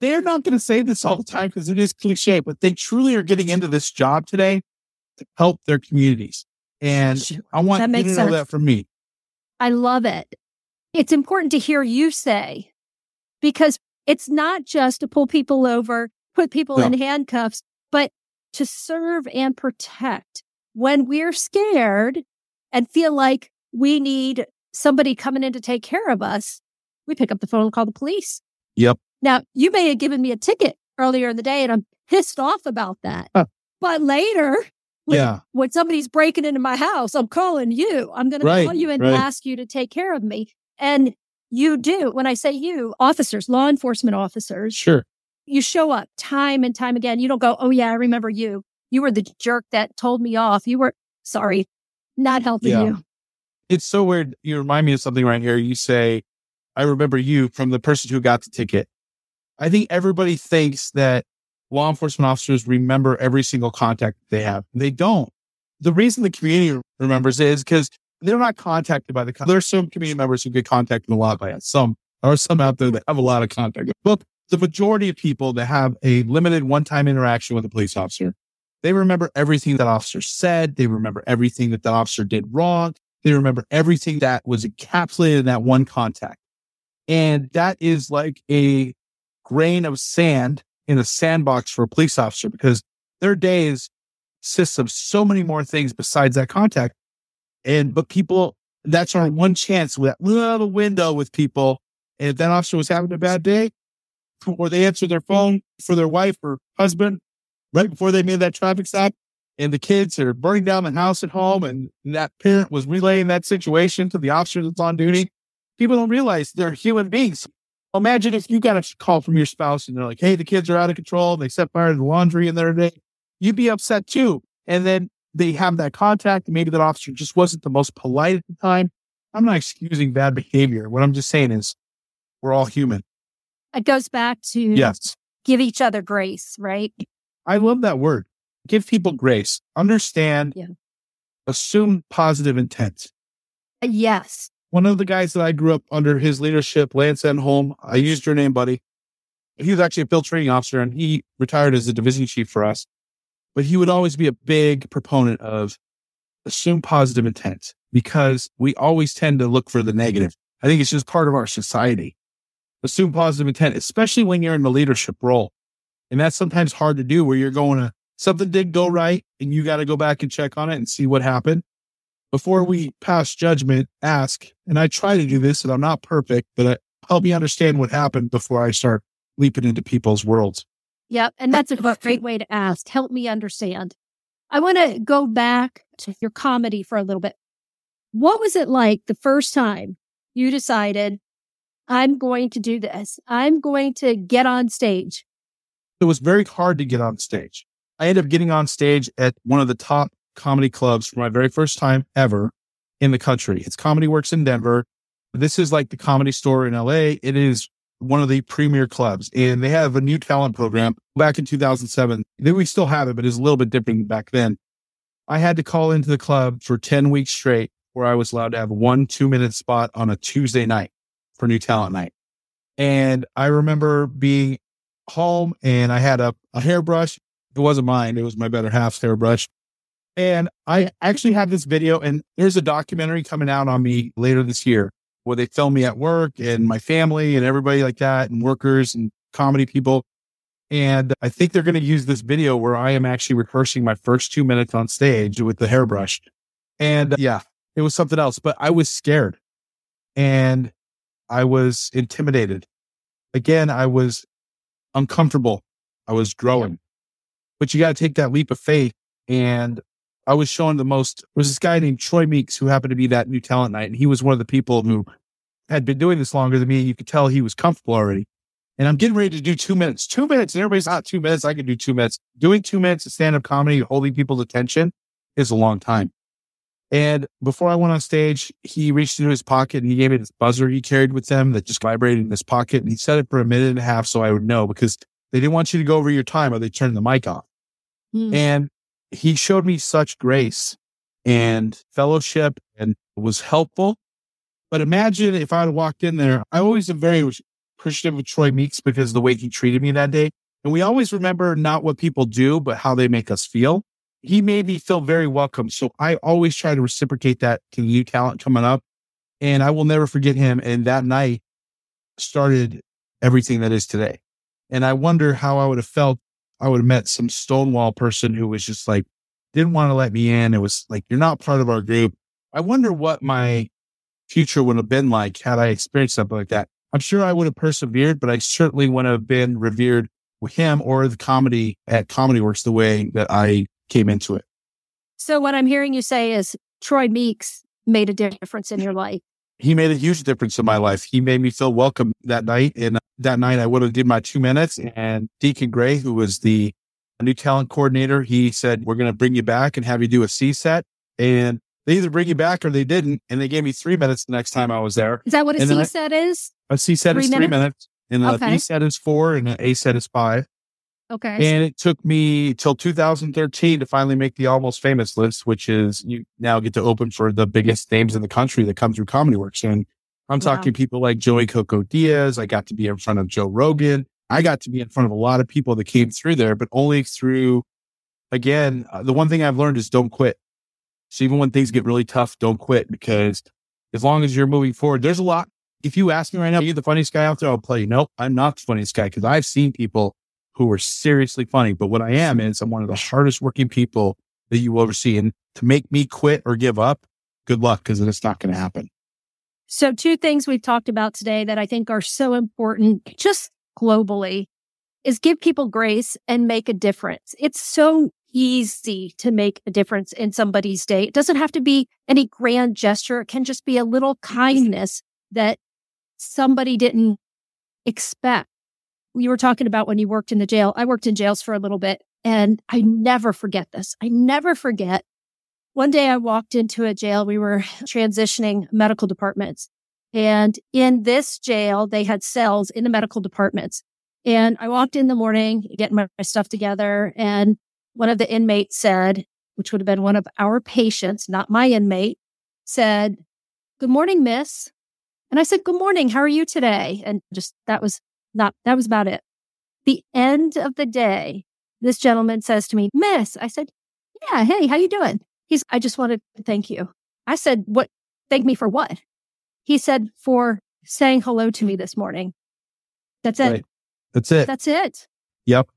Speaker 2: They're not going to say this all the time because it is cliche, but they truly are getting into this job today to help their communities. And I want you to know sense. that from me.
Speaker 3: I love it. It's important to hear you say because it's not just to pull people over, put people no. in handcuffs, but to serve and protect. When we're scared and feel like we need somebody coming in to take care of us, we pick up the phone and call the police.
Speaker 2: Yep.
Speaker 3: Now, you may have given me a ticket earlier in the day and I'm pissed off about that. Huh. But later, when, yeah. when somebody's breaking into my house, I'm calling you. I'm going right, to call you and right. ask you to take care of me. And you do. When I say you, officers, law enforcement officers.
Speaker 2: Sure.
Speaker 3: You show up time and time again. You don't go, oh, yeah, I remember you. You were the jerk that told me off. You were, sorry, not helping yeah. you.
Speaker 2: It's so weird. You remind me of something right here. You say, I remember you from the person who got the ticket. I think everybody thinks that law enforcement officers remember every single contact they have. They don't. The reason the community remembers it is because they're not contacted by the, there's some community members who get contacted a lot by us. Some are some out there that have a lot of contact. But the majority of people that have a limited one time interaction with a police officer, they remember everything that officer said. They remember everything that the officer did wrong. They remember everything that was encapsulated in that one contact. And that is like a grain of sand in a sandbox for a police officer because their days consists of so many more things besides that contact. And, but people, that's our one chance with that little window with people. And if that officer was having a bad day, or they answered their phone for their wife or husband right before they made that traffic stop, and the kids are burning down the house at home, and that parent was relaying that situation to the officer that's on duty, people don't realize they're human beings. Imagine if you got a call from your spouse and they're like, Hey, the kids are out of control. They set fire to the laundry in their day. You'd be upset too. And then they have that contact. Maybe that officer just wasn't the most polite at the time. I'm not excusing bad behavior. What I'm just saying is we're all human.
Speaker 3: It goes back to
Speaker 2: Yes.
Speaker 3: give each other grace, right?
Speaker 2: I love that word. Give people grace. Understand.
Speaker 3: Yeah.
Speaker 2: Assume positive intent.
Speaker 3: Uh, Yes.
Speaker 2: One of the guys that I grew up under his leadership, Lance Enholm, I used your name, buddy. He was actually a field training officer and he retired as a division chief for us. But he would always be a big proponent of assume positive intent because we always tend to look for the negative. I think it's just part of our society. Assume positive intent, especially when you're in the leadership role. And that's sometimes hard to do where you're going to, something did go right and you got to go back and check on it and see what happened. Before we mm-hmm. pass judgment, ask, and I try to do this and I'm not perfect, but I, help me understand what happened before I start leaping into people's worlds.
Speaker 3: Yep. And that's a great way to ask. Help me understand. I want to go back to your comedy for a little bit. What was it like the first time you decided, I'm going to do this? I'm going to get on stage.
Speaker 2: It was very hard to get on stage. I ended up getting on stage at one of the top comedy clubs for my very first time ever in the country. It's Comedy Works in Denver. This is like the comedy store in LA. It is one of the premier clubs and they have a new talent program back in 2007. Then we still have it, but it's a little bit different back then. I had to call into the club for 10 weeks straight where I was allowed to have one two minute spot on a Tuesday night for new talent night. And I remember being home and I had a, a hairbrush. It wasn't mine. It was my better half's hairbrush. And I actually have this video and there's a documentary coming out on me later this year where they film me at work and my family and everybody like that and workers and comedy people. And I think they're going to use this video where I am actually rehearsing my first two minutes on stage with the hairbrush. And uh, yeah, it was something else, but I was scared and I was intimidated. Again, I was uncomfortable. I was growing, but you got to take that leap of faith. And I was showing the most, there was this guy named Troy Meeks who happened to be that new talent night. And he was one of the people who had been doing this longer than me. You could tell he was comfortable already. And I'm getting ready to do two minutes, two minutes. And everybody's not two minutes. I can do two minutes. Doing two minutes of stand up comedy, holding people's attention is a long time. And before I went on stage, he reached into his pocket and he gave me this buzzer he carried with them that just vibrated in his pocket. And he set it for a minute and a half so I would know because they didn't want you to go over your time or they turned the mic off.
Speaker 3: Hmm.
Speaker 2: And he showed me such grace and fellowship and was helpful. But imagine if I had walked in there, I always am very appreciative of Troy Meeks because of the way he treated me that day. And we always remember not what people do, but how they make us feel. He made me feel very welcome. So I always try to reciprocate that to new talent coming up. And I will never forget him. And that night started everything that is today. And I wonder how I would have felt. I would have met some Stonewall person who was just like, didn't want to let me in. It was like, you're not part of our group. I wonder what my future would have been like had I experienced something like that. I'm sure I would have persevered, but I certainly wouldn't have been revered with him or the comedy at Comedy Works the way that I came into it.
Speaker 3: So what I'm hearing you say is Troy Meeks made a difference in your life.
Speaker 2: He made a huge difference in my life. He made me feel welcome that night. And uh, that night I would have did my two minutes and Deacon Gray, who was the new talent coordinator, he said, we're going to bring you back and have you do a C set. And they either bring you back or they didn't. And they gave me three minutes the next time I was there.
Speaker 3: Is that what a C set is?
Speaker 2: A C set
Speaker 3: Three
Speaker 2: is three
Speaker 3: minutes?
Speaker 2: minutes and a
Speaker 3: Okay.
Speaker 2: B set is four and an A set is five.
Speaker 3: Okay.
Speaker 2: And it took me till 2013 to finally make the almost famous list, which is you now get to open for the biggest names in the country that come through Comedy Works. And I'm
Speaker 3: Wow.
Speaker 2: talking people like Joey Coco Diaz. I got to be in front of Joe Rogan. I got to be in front of a lot of people that came through there, but only through, again, uh, the one thing I've learned is don't quit. So even when things get really tough, don't quit because as long as you're moving forward, there's a lot. If you ask me right now, are you the funniest guy out there? I'll play you. Nope, I'm not the funniest guy because I've seen people who are seriously funny. But what I am is I'm one of the hardest working people that you will ever see. And to make me quit or give up, good luck because it's not going to happen.
Speaker 3: So, two things we've talked about today that I think are so important, just globally, is give people grace and make a difference. It's so easy to make a difference in somebody's day. It doesn't have to be any grand gesture. It can just be a little kindness that somebody didn't expect. You were talking about when you worked in the jail. I worked in jails for a little bit and I never forget this. I never forget. One day I walked into a jail. We were transitioning medical departments and in this jail, they had cells in the medical departments. And I walked in the morning, getting my, my stuff together. And one of the inmates said, which would have been one of our patients, not my inmate, said, Good morning, miss. And I said, Good morning. How are you today? And just that was not, that was about it. The end of the day, this gentleman says to me, Miss, I said, Yeah, hey, how you doing? He's, I just wanted to thank you. I said, What? Thank me for what? He said, For saying hello to me this morning. That's it. Right.
Speaker 2: That's it.
Speaker 3: That's it.
Speaker 2: Yep.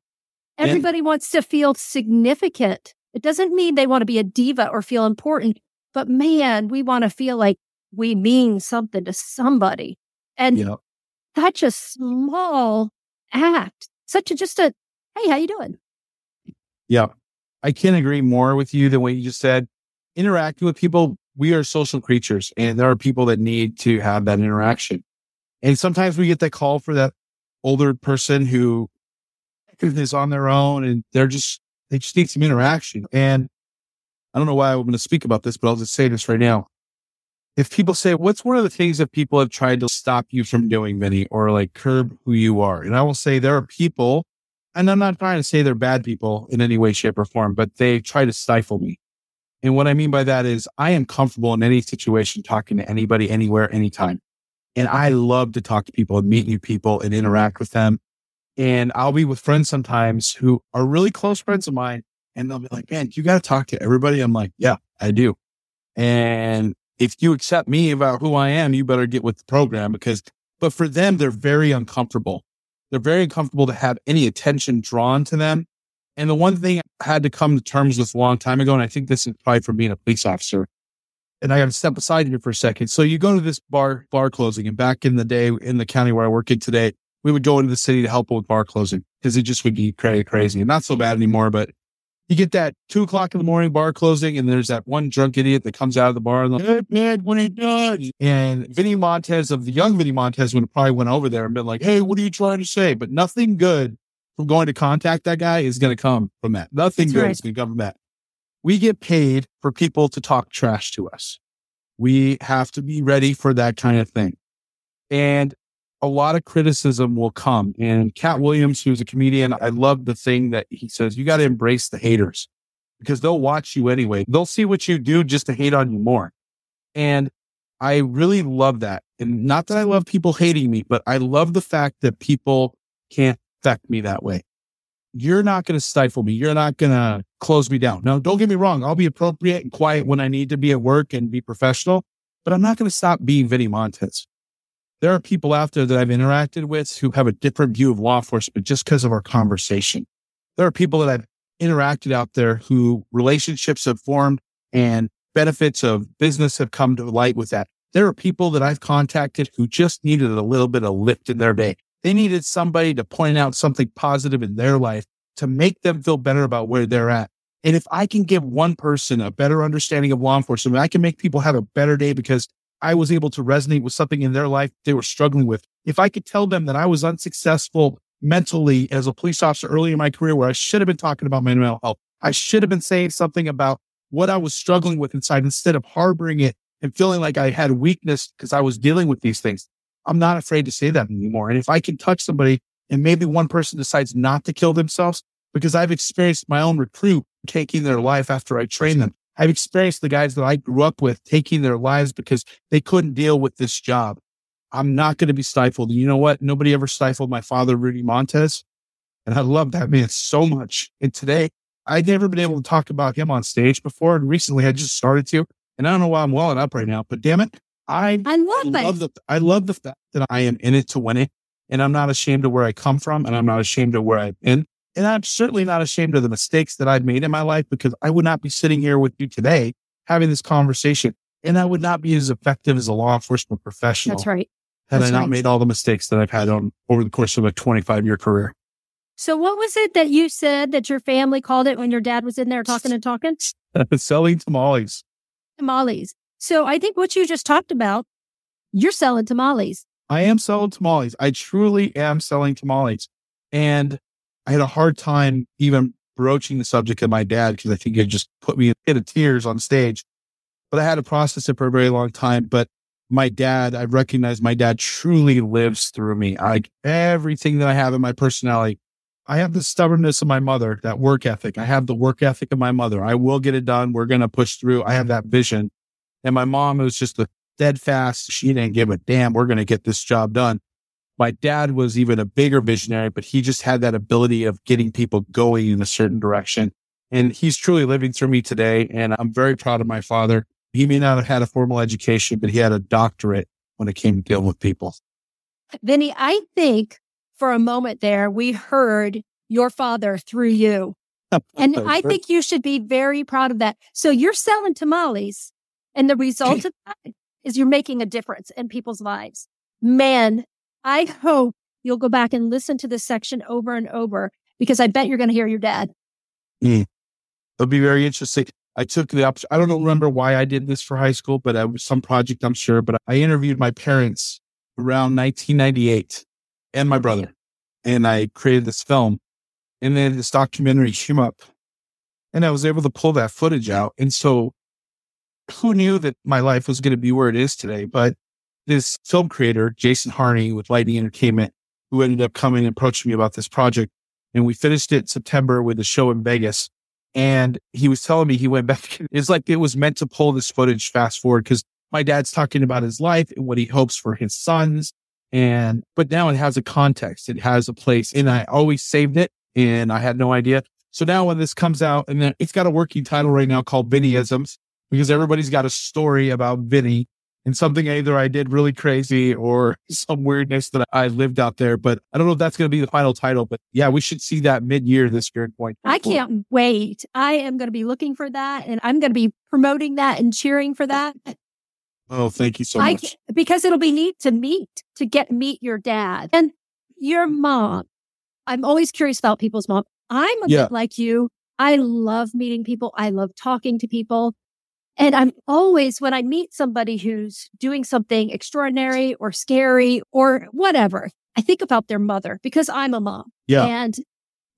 Speaker 3: Everybody and- wants to feel significant. It doesn't mean they want to be a diva or feel important, but man, we want to feel like we mean something to somebody. And yep. Such a small act, such a just a, hey, how you doing?
Speaker 2: Yeah. I can't agree more with you than what you just said. Interacting with people, we are social creatures and there are people that need to have that interaction. And sometimes we get that call for that older person who is on their own and they're just, they just need some interaction. And I don't know why I'm going to speak about this, but I'll just say this right now. If people say, what's one of the things that people have tried to stop you from doing, Vinnie, or like curb who you are? And I will say there are people, and I'm not trying to say they're bad people in any way, shape, or form, but they try to stifle me. And what I mean by that is I am comfortable in any situation talking to anybody, anywhere, anytime. And I love to talk to people and meet new people and interact with them. And I'll be with friends sometimes who are really close friends of mine. And they'll be like, man, you got to talk to everybody. I'm like, yeah, I do. And if you accept me about who I am, you better get with the program because, but for them, they're very uncomfortable. They're very uncomfortable to have any attention drawn to them. And the one thing I had to come to terms with a long time ago, and I think this is probably from being a police officer, and I got to step aside here for a second. So you go to this bar, bar closing, and back in the day in the county where I work in today, we would go into the city to help with bar closing because it just would be crazy, crazy and not so bad anymore. But you get that two o'clock in the morning bar closing, and there's that one drunk idiot that comes out of the bar and like, hey, man, what are you doing? And Vinnie Montez of the young Vinnie Montez would have probably went over there and been like, hey, what are you trying to say? But nothing good from going to contact that guy is going to come from that. Nothing That's good right. is going to come from that. We get paid for people to talk trash to us. We have to be ready for that kind of thing. And a lot of criticism will come. And Katt Williams, who's a comedian, I love the thing that he says, you got to embrace the haters because they'll watch you anyway. They'll see what you do just to hate on you more. And I really love that. And not that I love people hating me, but I love the fact that people can't affect me that way. You're not going to stifle me. You're not going to close me down. Now, don't get me wrong. I'll be appropriate and quiet when I need to be at work and be professional, but I'm not going to stop being Vinnie Montez. There are people out there that I've interacted with who have a different view of law enforcement just because of our conversation. There are people that I've interacted out there who relationships have formed and benefits of business have come to light with that. There are people that I've contacted who just needed a little bit of lift in their day. They needed somebody to point out something positive in their life to make them feel better about where they're at. And if I can give one person a better understanding of law enforcement, I can make people have a better day because I was able to resonate with something in their life they were struggling with. If I could tell them that I was unsuccessful mentally as a police officer early in my career where I should have been talking about my mental health, I should have been saying something about what I was struggling with inside instead of harboring it and feeling like I had weakness because I was dealing with these things. I'm not afraid to say that anymore. And if I can touch somebody and maybe one person decides not to kill themselves because I've experienced my own recruit taking their life after I trained them. I've experienced the guys that I grew up with taking their lives because they couldn't deal with this job. I'm not going to be stifled. And you know what? Nobody ever stifled my father, Rudy Montez. And I love that man so much. And today I'd never been able to talk about him on stage before. And recently I just started to. And I don't know why I'm welling up right now, but damn it, I,
Speaker 3: I love, love
Speaker 2: the I love the fact that I am in it to win it, and I'm not ashamed of where I come from, and I'm not ashamed of where I've been, and I'm certainly not ashamed of the mistakes that I've made in my life because I would not be sitting here with you today having this conversation, and I would not be as effective as a law enforcement professional.
Speaker 3: That's right.
Speaker 2: Had
Speaker 3: That's
Speaker 2: I not
Speaker 3: right.
Speaker 2: made all the mistakes that I've had on over the course of a 25 year career.
Speaker 3: So, what was it that you said that your family called it when your dad was in there talking and talking?
Speaker 2: Selling tamales.
Speaker 3: Tamales. So, I think what you just talked about you're selling tamales.
Speaker 2: I am selling tamales. I truly am selling tamales. And I had a hard time even broaching the subject of my dad because I think it just put me in tears on stage. But I had to process it for a very long time. But my dad, I recognize my dad truly lives through me. Like everything that I have in my personality, I have the stubbornness of my mother, that work ethic. I have the work ethic of my mother. I will get it done. We're going to push through. I have that vision. And my mom was just a steadfast. She didn't give a damn. We're going to get this job done. My dad was even a bigger visionary, but he just had that ability of getting people going in a certain direction. And he's truly living through me today. And I'm very proud of my father. He may not have had a formal education, but he had a doctorate when it came to dealing with people.
Speaker 3: Vinnie, I think for a moment there, we heard your father through you. And I think you should be very proud of that. So you're selling tamales and the result of that is you're making a difference in people's lives. Man, I hope you'll go back and listen to this section over and over because I bet you're going to hear your dad.
Speaker 2: Mm. It'll be very interesting. I took the option. I don't remember why I did this for high school, but it was some project, I'm sure. But I interviewed my parents around 1998 and my brother, and I created this film. And then this documentary came up, and I was able to pull that footage out. And so who knew that my life was going to be where it is today? But this film creator, Jason Harney with Lightning Entertainment, who ended up coming and approaching me about this project. And we finished it September with a show in Vegas. And he was telling me he went back. It's like it was meant to pull this footage fast forward because my dad's talking about his life and what he hopes for his sons. And, but now it has a context. It has a place and I always saved it and I had no idea. So now when this comes out and then it's got a working title right now called Vinnyisms because everybody's got a story about Vinnie and something either I did really crazy or some weirdness that I lived out there. But I don't know if that's going to be the final title. But yeah, we should see that mid year this year. Point.
Speaker 3: I can't wait. I am going to be looking for that, and I'm going to be promoting that and cheering for that.
Speaker 2: Oh, thank you so much.
Speaker 3: I, because it'll be neat to meet to get meet your dad and your mom. I'm always curious about people's mom. I'm a yeah. bit like you. I love meeting people. I love talking to people. And I'm always, when I meet somebody who's doing something extraordinary or scary or whatever, I think about their mother because I'm a mom.
Speaker 2: Yeah.
Speaker 3: And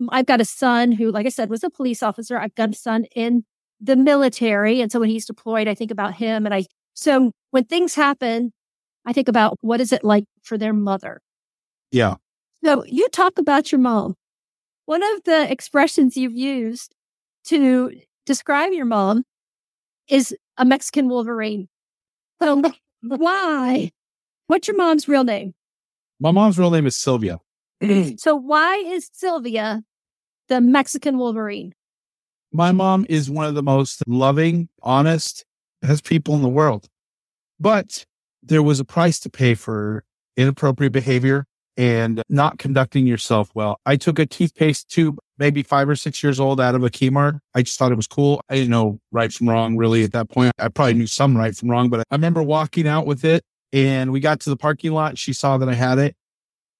Speaker 3: I've got a son who, like I said, was a police officer. I've got a son in the military. And so when he's deployed, I think about him. And I, so when things happen, I think about what is it like for their mother?
Speaker 2: Yeah.
Speaker 3: So you talk about your mom. One of the expressions you've used to describe your mom is a Mexican Wolverine. So why? What's your mom's real name?
Speaker 2: My mom's real name is Sylvia.
Speaker 3: so why is Sylvia the Mexican Wolverine?
Speaker 2: My mom is one of the most loving, honest, best people in the world. But there was a price to pay for inappropriate behavior and not conducting yourself well. I took a toothpaste tube, maybe five or six years old out of a Kmart. I just thought it was cool. I didn't know right from wrong really at that point. I probably knew some right from wrong, but I remember walking out with it and we got to the parking lot. She saw that I had it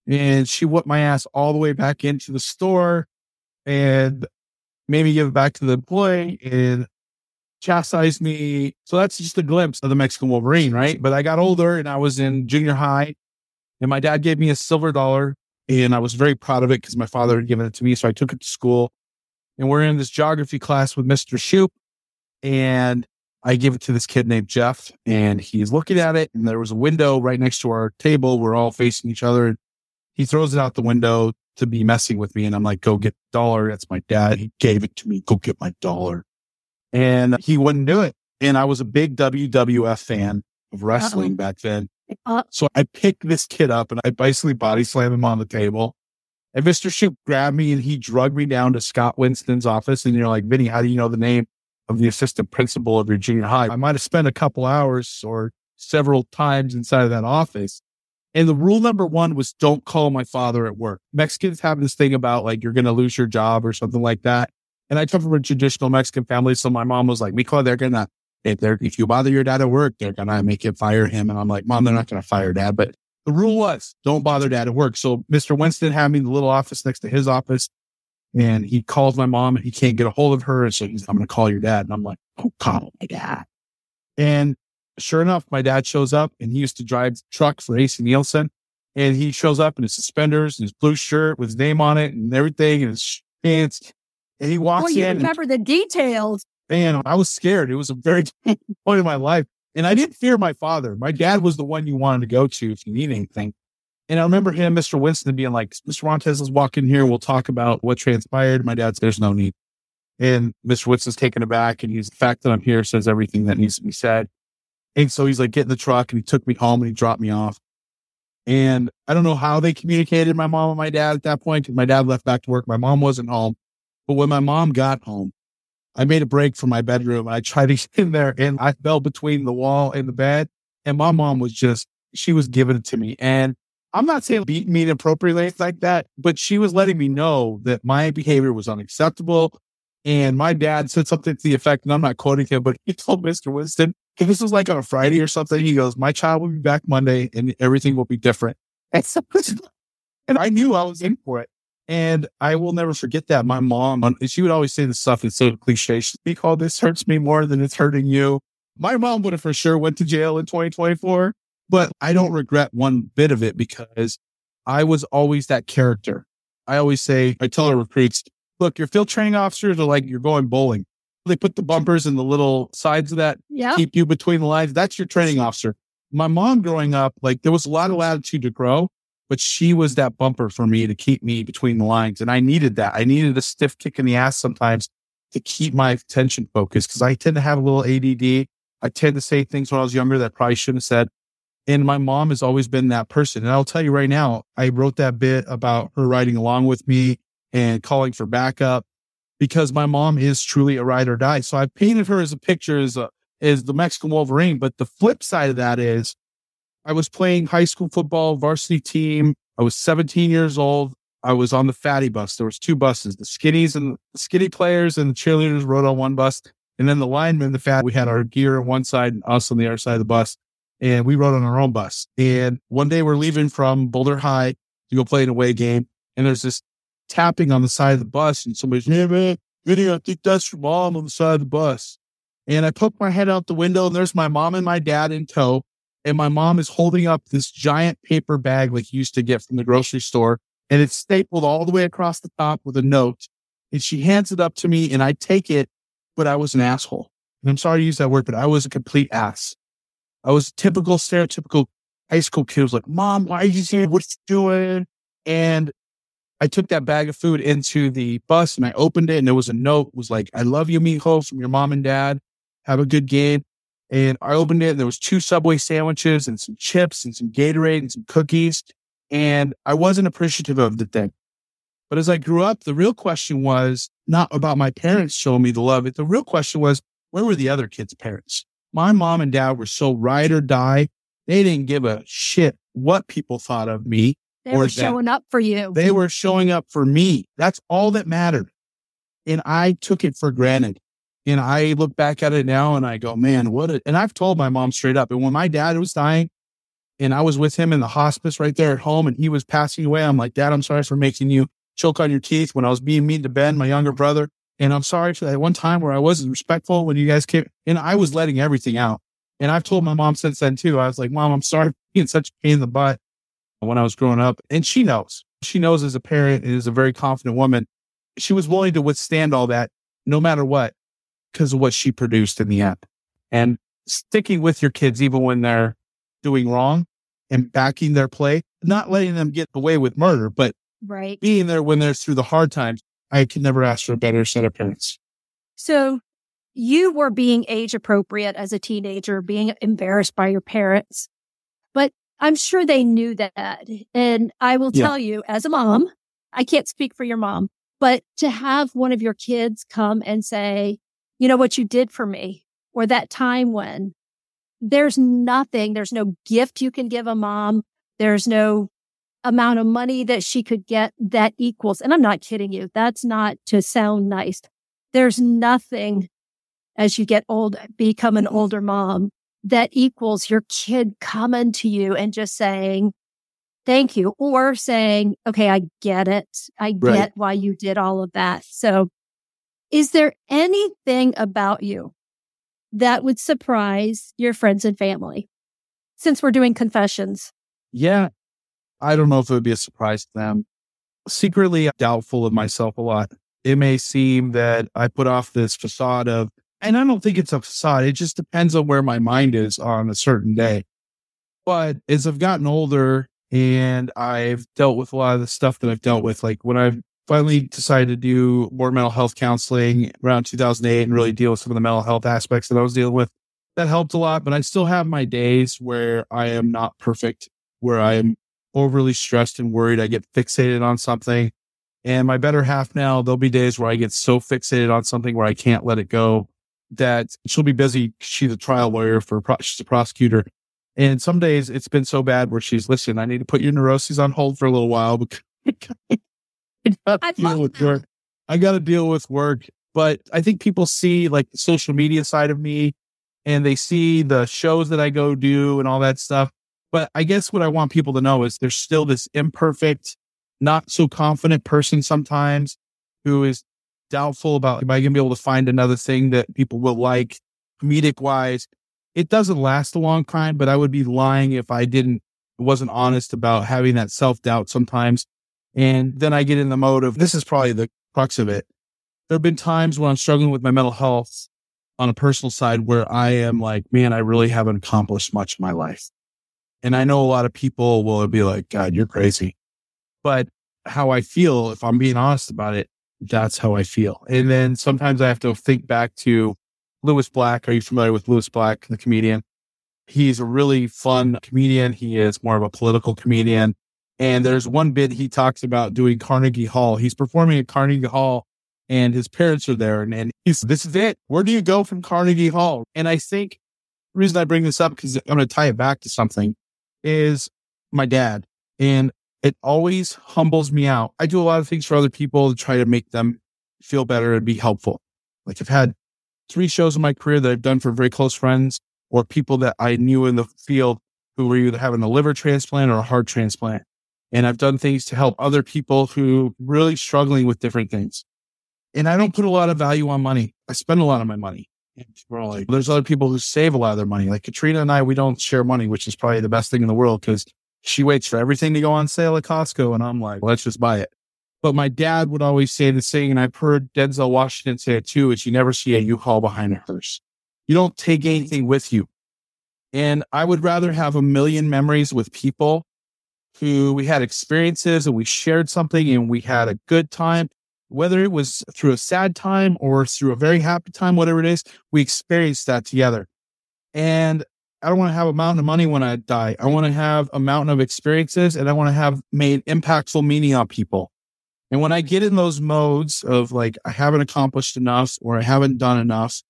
Speaker 2: and she whipped my ass all the way back into the store and made me give it back to the employee and chastised me. So that's just a glimpse of the Mexican Wolverine, right? But I got older and I was in junior high and my dad gave me a silver dollar and I was very proud of it because my father had given it to me. So I took it to school and we're in this geography class with Mr. Shoop and I give it to this kid named Jeff and he's looking at it and there was a window right next to our table. We're all facing each other and he throws it out the window to be messing with me. And I'm like, go get the dollar. That's my dad. He gave it to me. Go get my dollar. And he wouldn't do it. And I was a big WWF fan of wrestling Uh-oh. back then. Uh, so I picked this kid up and I basically body slam him on the table. And Mr. Shoop grabbed me and he drugged me down to Scott Winston's office. And you're like, Vinnie, how do you know the name of the assistant principal of your junior high? I might have spent a couple hours or several times inside of that office. And the rule number one was don't call my father at work. Mexicans have this thing about like, you're going to lose your job or something like that. And I come from a traditional Mexican family. So my mom was like, we call they're going to if they're, if you bother your dad at work, they're going to make you fire him. And I'm like, mom, they're not going to fire dad. But the rule was don't bother dad at work. So Mr. Winston had me in the little office next to his office and he calls my mom and he can't get a hold of her. And so he's, I'm going to call your dad. And I'm like, oh, call oh, my dad. And sure enough, my dad shows up and he used to drive truck for AC Nielsen. And he shows up in his suspenders and his blue shirt with his name on it and everything and his pants. And he walks in.
Speaker 3: Well, you
Speaker 2: in.
Speaker 3: remember the details.
Speaker 2: Man, I was scared. It was a very point in my life. And I didn't fear my father. My dad was the one you wanted to go to if you need anything. And I remember him, Mr. Winston, being like, Mr. Montez, let's walk in here. We'll talk about what transpired. My dad said, there's no need. And Mr. Winston's taken aback. And he's, the fact that I'm here says everything that needs to be said. And so he's like, get in the truck. And he took me home and he dropped me off. And I don't know how they communicated my mom and my dad at that point because my dad left back to work. My mom wasn't home. But when my mom got home, I made a break from my bedroom. I tried to get in there and I fell between the wall and the bed. And my mom was just, she was giving it to me. And I'm not saying beat me inappropriately like that, but she was letting me know that my behavior was unacceptable. And my dad said something to the effect, and I'm not quoting him, but he told Mr. Winston, if this was like on a Friday or something, he goes, My child will be back Monday and everything will be different. And I knew I was in for it. And I will never forget that. My mom, she would always say this stuff. It's so cliche. She'd be called, this hurts me more than it's hurting you. My mom would have for sure went to jail in 2024, but I don't regret one bit of it because I was always that character. I always say, I tell our recruits, look, your field training officers are like you're going bowling. They put the bumpers and the little sides of that,
Speaker 3: Yeah.
Speaker 2: keep you between the lines. That's your training officer. My mom growing up, like there was a lot of latitude to grow, but she was that bumper for me to keep me between the lines. And I needed that. I needed a stiff kick in the ass sometimes to keep my attention focused because I tend to have a little ADD. I tend to say things when I was younger that I probably shouldn't have said. And my mom has always been that person. And I'll tell you right now, I wrote that bit about her riding along with me and calling for backup because my mom is truly a ride or die. So I painted her as a picture as a, as the Mexican Wolverine. But the flip side of that is I was playing high school football varsity team. I was 17 years old. I was on the fatty bus. There was two buses, the skinnies and the skinny players and the cheerleaders rode on one bus. And then the linemen, the fat, we had our gear on one side and us on the other side of the bus. And we rode on our own bus. And one day we're leaving from Boulder High to go play an away game. And there's this tapping on the side of the bus. And somebody's, hey man, Vinnie, I think that's your mom on the side of the bus. And I poke my head out the window and there's my mom and my dad in tow. And my mom is holding up this giant paper bag like you used to get from the grocery store. And it's stapled all the way across the top with a note. And she hands it up to me and I take it, but I was an asshole. And I'm sorry to use that word, but I was a complete ass. I was a typical, stereotypical high school kid. Was like, Mom, why are you here? What you doing? And I took that bag of food into the bus and I opened it and there was a note, it was like, I love you, mijo, from your mom and dad. Have a good game. And I opened it and there was two Subway sandwiches and some chips and some Gatorade and some cookies. And I wasn't appreciative of the thing. But as I grew up, the real question was not about my parents showing me the love. The real question was, where were the other kids' parents? My mom and dad were so ride or die. They didn't give a shit what people thought of me.
Speaker 3: They
Speaker 2: or
Speaker 3: were
Speaker 2: that.
Speaker 3: showing up for you.
Speaker 2: They were showing up for me. That's all that mattered. And I took it for granted. And I look back at it now and I go, man, what a, and I've told my mom straight up. And when my dad was dying and I was with him in the hospice right there at home and he was passing away, I'm like, Dad, I'm sorry for making you choke on your teeth when I was being mean to Ben, my younger brother. And I'm sorry for that one time where I wasn't respectful when you guys came and I was letting everything out. And I've told my mom since then too. I was like, Mom, I'm sorry for being such a pain in the butt when I was growing up. And she knows. She knows as a parent and is a very confident woman. She was willing to withstand all that no matter what because of what she produced in the end. And sticking with your kids even when they're doing wrong and backing their play, not letting them get away with murder, but
Speaker 3: right.
Speaker 2: being there when they're through the hard times. I can never ask for a better set of parents.
Speaker 3: So you were being age appropriate as a teenager, being embarrassed by your parents, but I'm sure they knew that. And I will
Speaker 2: Yeah.
Speaker 3: tell you as a mom, I can't speak for your mom, but to have one of your kids come and say, you know what you did for me or that time when there's nothing, there's no gift you can give a mom. There's no amount of money that she could get that equals. And I'm not kidding you. That's not to sound nice. There's nothing as you get old, become an older mom that equals your kid coming to you and just saying, thank you, or saying, okay, I get it. I get
Speaker 2: Right.
Speaker 3: why you did all of that. So is there anything about you that would surprise your friends and family? Since we're doing confessions.
Speaker 2: Yeah. I don't know if it would be a surprise to them. Secretly doubtful of myself a lot. It may seem that I put off this facade of, and I don't think it's a facade. It just depends on where my mind is on a certain day. But as I've gotten older and I've dealt with a lot of the stuff that I've dealt with, like when I've finally decided to do more mental health counseling around 2008 and really deal with some of the mental health aspects that I was dealing with, that helped a lot. But I still have my days where I am not perfect, where I am overly stressed and worried. I get fixated on something. And my better half now, there'll be days where I get so fixated on something where I can't let it go that she'll be busy. She's a trial lawyer for, she's a prosecutor. And some days it's been so bad where she's, listen, I need to put your neuroses on hold for a little while because got to deal with work. I got to deal with work. But I think people see like the social media side of me and they see the shows that I go do and all that stuff. But I guess what I want people to know is there's still this imperfect, not so confident person sometimes who is doubtful about am I going to be able to find another thing that people will like comedic wise. It doesn't last a long time, but I would be lying if I didn't wasn't honest about having that self doubt sometimes. And then I get in the mode of this is probably the crux of it. There have been times when I'm struggling with my mental health on a personal side where I am like, man, I really haven't accomplished much in my life. And I know a lot of people will be like, God, you're crazy. But how I feel, if I'm being honest about it, that's how I feel. And then sometimes I have to think back to Lewis Black. Are you familiar with Lewis Black, the comedian? He's a really fun comedian. He is more of a political comedian. And there's one bit he talks about doing Carnegie Hall. He's performing at Carnegie Hall and his parents are there. And, and he's, this is it. Where do you go from Carnegie Hall? And I think the reason I bring this up, because I'm going to tie it back to something, is my dad. And it always humbles me out. I do a lot of things for other people to try to make them feel better and be helpful. Like I've had three shows in my career that I've done for very close friends or people that I knew in the field who were either having a liver transplant or a heart transplant. And I've done things to help other people who really struggling with different things. And I don't put a lot of value on money. I spend a lot of my money. Like, there's other people who save a lot of their money. Like Katrina and I, we don't share money, which is probably the best thing in the world because she waits for everything to go on sale at Costco. And I'm like, let's just buy it. But my dad would always say the saying, and I've heard Denzel Washington say it too, is you never see a U-Haul behind a hearse. You don't take anything with you. And I would rather have a million memories with people who we had experiences and we shared something and we had a good time whether it was through a sad time or through a very happy time, whatever it is, we experienced that together. And I don't want to have a mountain of money when I die. I want to have a mountain of experiences and I want to have made impactful meaning on people. And when I get in those modes of like, I haven't accomplished enough or I haven't done enough,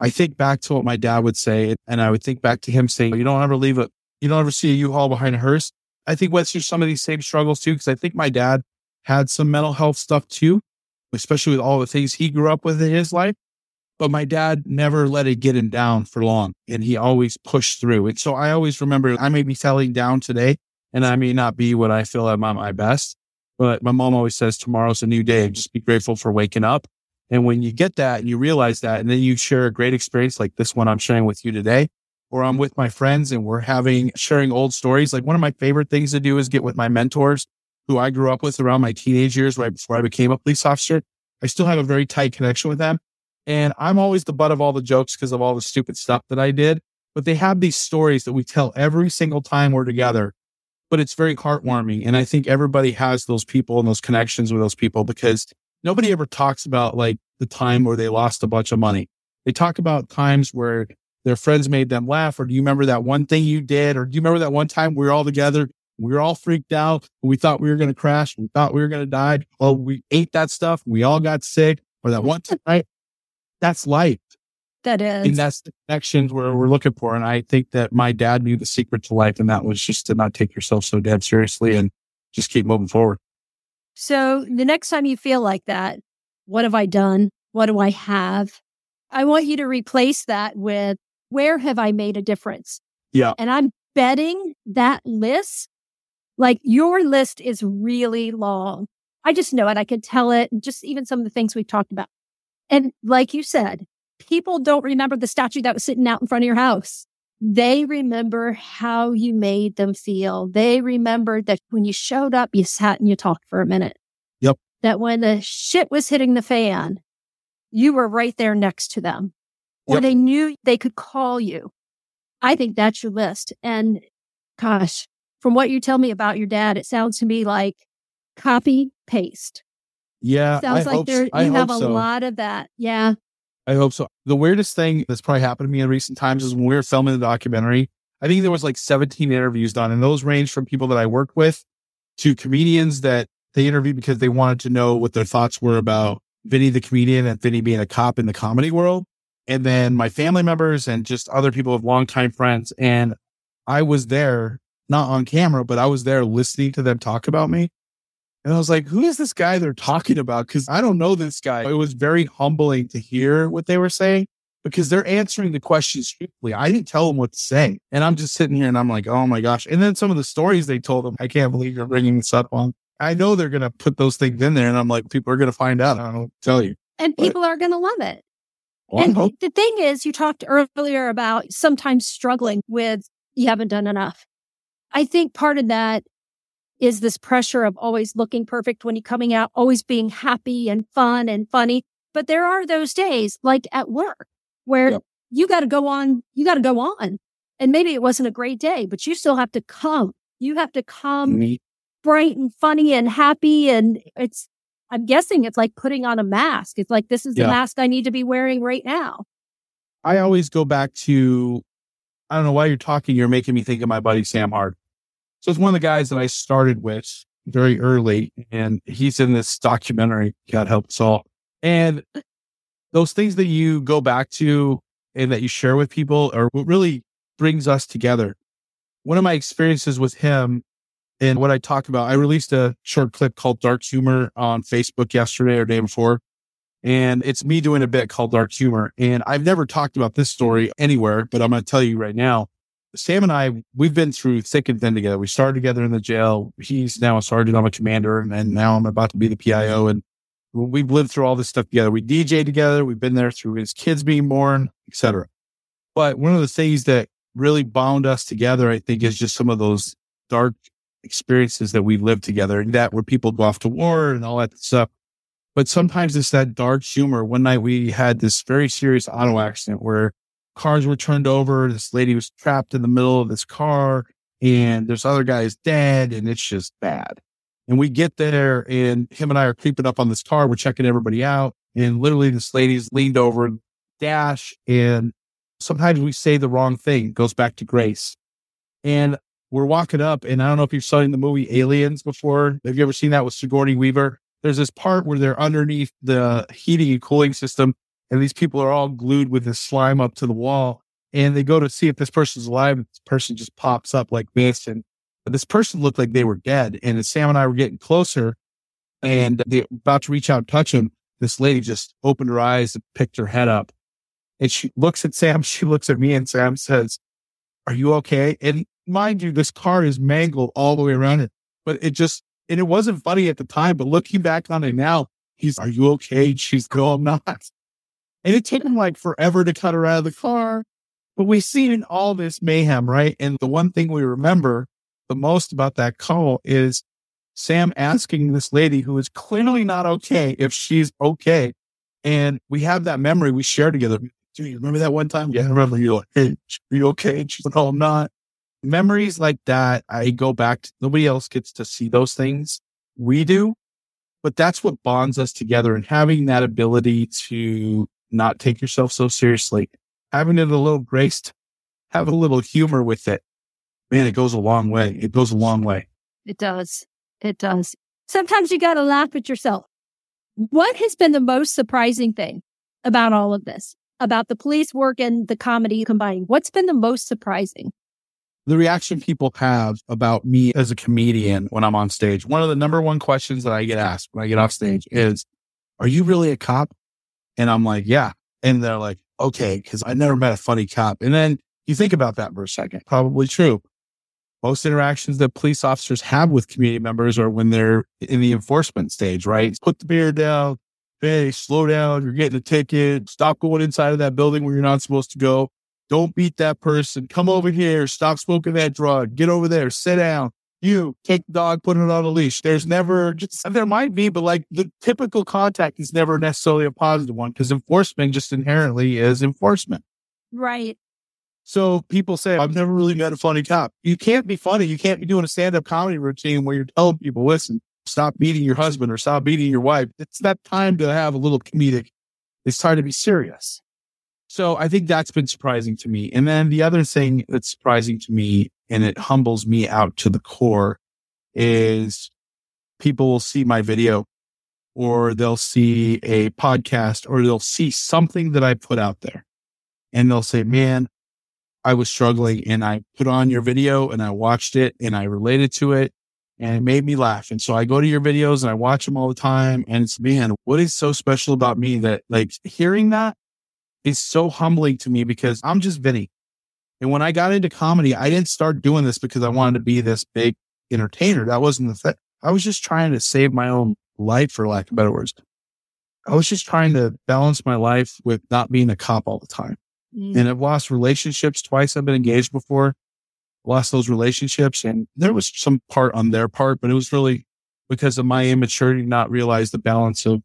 Speaker 2: I think back to what my dad would say. And I would think back to him saying, you don't ever leave it. You don't ever see a U-Haul behind a hearse. I think went through some of these same struggles too, because I think my dad had some mental health stuff too especially with all the things he grew up with in his life. But my dad never let it get him down for long and he always pushed through. And so I always remember I may be feeling down today and I may not be what I feel I'm at my best. But my mom always says tomorrow's a new day. Just be grateful for waking up. And when you get that and you realize that, and then you share a great experience like this one I'm sharing with you today, or I'm with my friends and we're having sharing old stories. Like one of my favorite things to do is get with my mentors who I grew up with around my teenage years, right before I became a police officer. I still have a very tight connection with them. And I'm always the butt of all the jokes because of all the stupid stuff that I did. But they have these stories that we tell every single time we're together. But it's very heartwarming. And I think everybody has those people and those connections with those people because nobody ever talks about like the time where they lost a bunch of money. They talk about times where their friends made them laugh. Or do you remember that one thing you did? Or do you remember that one time we were all together we were all freaked out. We thought we were going to crash. We thought we were going to die. Well, we ate that stuff. We all got sick or that one time, right? That's life.
Speaker 3: That is.
Speaker 2: And that's the connections where we're looking for. And I think that my dad knew the secret to life. And that was just to not take yourself so dead seriously and just keep moving forward.
Speaker 3: So the next time you feel like that, what have I done? What do I have? I want you to replace that with where have I made a difference?
Speaker 2: Yeah.
Speaker 3: And I'm betting that list like your list is really long. I just know it. I can tell it. Just even some of the things we've talked about. And like you said, people don't remember the statue that was sitting out in front of your house. they remember how you made them feel. They remember that when you showed up, you sat and you talked for a minute.
Speaker 2: Yep.
Speaker 3: That when the shit was hitting the fan, you were right there next to them or
Speaker 2: Yep.
Speaker 3: they knew they could call you. I think that's your list. And gosh, from what you tell me about your dad, it sounds to me like copy paste.
Speaker 2: Yeah.
Speaker 3: Sounds
Speaker 2: I
Speaker 3: like
Speaker 2: hope,
Speaker 3: there you have a
Speaker 2: so.
Speaker 3: lot of that. Yeah.
Speaker 2: I hope so. The weirdest thing that's probably happened to me in recent times is when we were filming the documentary. I think there was like 17 interviews done, and those range from people that I worked with to comedians that they interviewed because they wanted to know what their thoughts were about Vinnie the comedian and Vinnie being a cop in the comedy world. And then my family members and just other people of longtime friends. And I was there, not on camera, but I was there listening to them talk about me. And I was like, who is this guy they're talking about? Because I don't know this guy. It was very humbling to hear what they were saying because they're answering the questions truthfully. I didn't tell them what to say. And I'm just sitting here and I'm like, oh my gosh. And then some of the stories they told them, I can't believe you're bringing this up on. I know they're going to put those things in there. And I'm like, people are going to find out. I don't tell you.
Speaker 3: And
Speaker 2: But-
Speaker 3: people are going to love it.
Speaker 2: Well,
Speaker 3: and
Speaker 2: hope-
Speaker 3: the thing is, you talked earlier about sometimes struggling with you haven't done enough. I think part of that is this pressure of always looking perfect when you're coming out, always being happy and fun and funny. But there are those days like at work where
Speaker 2: Yep.
Speaker 3: you got to go on, you got to go on. And maybe it wasn't a great day, but you still have to come. You have to come
Speaker 2: Me-
Speaker 3: bright and funny and happy. And it's, I'm guessing it's like putting on a mask. It's like, this is the
Speaker 2: Yeah.
Speaker 3: mask I need to be wearing right now.
Speaker 2: I always go back to, I don't know why you're talking. You're making me think of my buddy Sam Hard. So it's one of the guys that I started with very early, and he's in this documentary. God help us all. And those things that you go back to and that you share with people are what really brings us together. One of my experiences with him and what I talk about, I released a short clip called Dark Humor on Facebook yesterday or day before. And it's me doing a bit called Dark Humor. And I've never talked about this story anywhere, but I'm going to tell you right now. Sam and I, we've been through thick and thin together. We started together in the jail. He's now a sergeant. I'm a commander. And now I'm about to be the PIO. And we've lived through all this stuff together. We DJ together. We've been there through his kids being born, etc. But one of the things that really bound us together, I think, is just some of those dark experiences that we've lived together and that where people go off to war and all that stuff. But sometimes it's that dark humor. One night we had this very serious auto accident where cars were turned over. This lady was trapped in the middle of this car and this other guy is dead and it's just bad. And we get there and him and I are creeping up on this car. We're checking everybody out. And literally this lady's leaned over dash. And sometimes we say the wrong thing. It goes back to grace. And we're walking up and I don't know if you've seen the movie Aliens before. Have you ever seen that with Sigourney Weaver? There's this part where they're underneath the heating and cooling system and these people are all glued with this slime up to the wall and they go to see if this person's alive. And this person just pops up like this. And this person looked like they were dead. And as Sam and I were getting closer and they about to reach out and touch him, this lady just opened her eyes and picked her head up. And she looks at Sam. She looks at me and Sam says, are you okay? And mind you, this car is mangled all the way around it, but it just, and it wasn't funny at the time, but looking back on it now, he's, are you okay? She's, no, I'm not. And it took him like forever to cut her out of the car. But we see in all this mayhem, right? And the one thing we remember the most about that call is Sam asking this lady who is clearly not okay if she's okay. And we have that memory we share together. Do you remember that one time? Yeah, I remember you like, hey, are you okay? And she's like, no, I'm not. Memories like that, I go back to nobody else gets to see those things. We do, but that's what bonds us together and having that ability to not take yourself so seriously, having it a little graced, have a little humor with it. Man, it goes a long way. It goes a long way.
Speaker 3: It does. It does. Sometimes you got to laugh at yourself. What has been the most surprising thing about all of this, about the police work and the comedy combining? What's been the most surprising?
Speaker 2: The reaction people have about me as a comedian when I'm on stage. One of the number one questions that I get asked when I get off stage is, Are you really a cop? And I'm like, Yeah. And they're like, Okay, because I never met a funny cop. And then you think about that for a second. Probably true. Most interactions that police officers have with community members are when they're in the enforcement stage, right? Put the beer down. Hey, slow down. You're getting a ticket. Stop going inside of that building where you're not supposed to go Don't beat that person. Come over here. Stop smoking that drug. Get over there. Sit down. You take the dog, put it on a leash. There's never just, there might be, but like the typical contact is never necessarily a positive one because enforcement just inherently is enforcement.
Speaker 3: Right.
Speaker 2: So people say, I've never really met a funny cop. You can't be funny. You can't be doing a stand up comedy routine where you're telling people, listen, stop beating your husband or stop beating your wife. It's that time to have a little comedic. It's time to be serious. So I think that's been surprising to me. And then the other thing that's surprising to me and it humbles me out to the core is people will see my video or they'll see a podcast or they'll see something that I put out there and they'll say, man, I was struggling and I put on your video and I watched it and I related to it and it made me laugh. And so I go to your videos and I watch them all the time. And it's, man, what is so special about me that like hearing that is so humbling to me because I'm just Vinnie. And when I got into comedy, I didn't start doing this because I wanted to be this big entertainer. That wasn't the thing. I was just trying to save my own life, for lack of better words. I was just trying to balance my life with not being a cop all the time. Mm. And I've lost relationships twice. I've been engaged before, lost those relationships. And there was some part on their part, but it was really because of my immaturity, not realize the balance of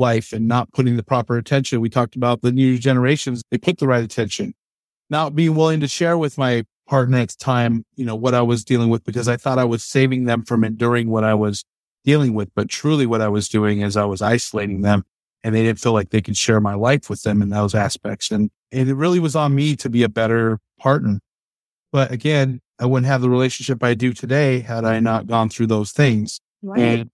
Speaker 2: life and not putting the proper attention. We talked about the new generations. They put the right attention, not being willing to share with my partner at the time, you know, what I was dealing with because I thought I was saving them from enduring what I was dealing with. But truly what I was doing is I was isolating them and they didn't feel like they could share my life with them in those aspects. And, and it really was on me to be a better partner. But again, I wouldn't have the relationship I do today had I not gone through those things. Right. And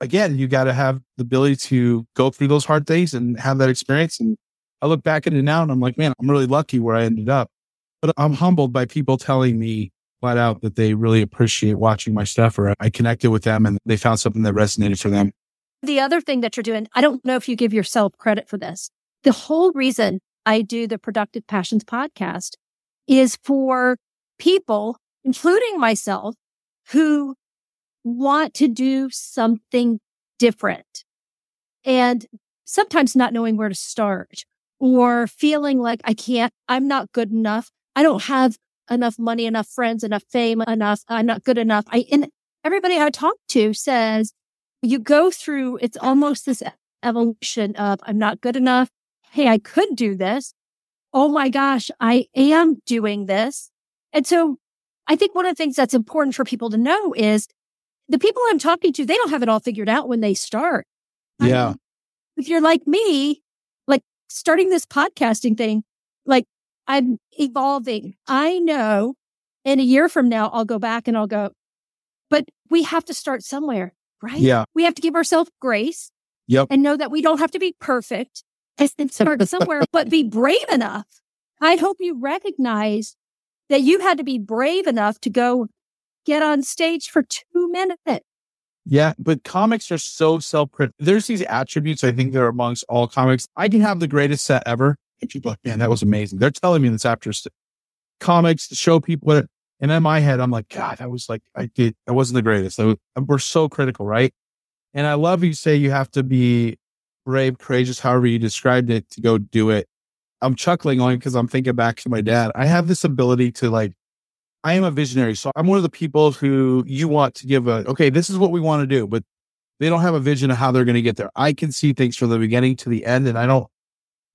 Speaker 2: again, you got to have the ability to go through those hard things and have that experience. And I look back at it now and I'm like, man, I'm really lucky where I ended up. But I'm humbled by people telling me flat out that they really appreciate watching my stuff or I connected with them and they found something that resonated for them.
Speaker 3: The other thing that you're doing, I don't know if you give yourself credit for this. The whole reason I do the Productive Passions podcast is for people, including myself, who want to do something different and sometimes not knowing where to start or feeling like I can't, I'm not good enough. I don't have enough money, enough friends, enough fame, enough, I'm not good enough. I, and everybody I talk to says you go through, it's almost this evolution of I'm not good enough. Hey, I could do this. Oh my gosh, I am doing this. And so I think one of the things that's important for people to know is the people I'm talking to, they don't have it all figured out when they start.
Speaker 2: Yeah.
Speaker 3: I if you're like me, like starting this podcasting thing, like I'm evolving. I know in a year from now, I'll go back and I'll go, but we have to start somewhere, right?
Speaker 2: Yeah.
Speaker 3: We have to give ourselves grace.
Speaker 2: Yep.
Speaker 3: And know that we don't have to be perfect and start somewhere, but be brave enough. I hope you recognize that you had to be brave enough to go get on stage for two minutes.
Speaker 2: Yeah, but comics are so self critical. There's these attributes I think that are amongst all comics. I can have the greatest set ever. And people like, man, that was amazing. They're telling me this after comics to show people what, and in my head, I'm like, God, that was like, I did, that wasn't the greatest. Was, we're so critical, right? And I love you say you have to be brave, courageous, however you described it to go do it. I'm chuckling only because I'm thinking back to my dad. I have this ability to like I am a visionary. So I'm one of the people who you want to give a, okay, this is what we want to do, but they don't have a vision of how they're going to get there. I can see things from the beginning to the end. And I don't,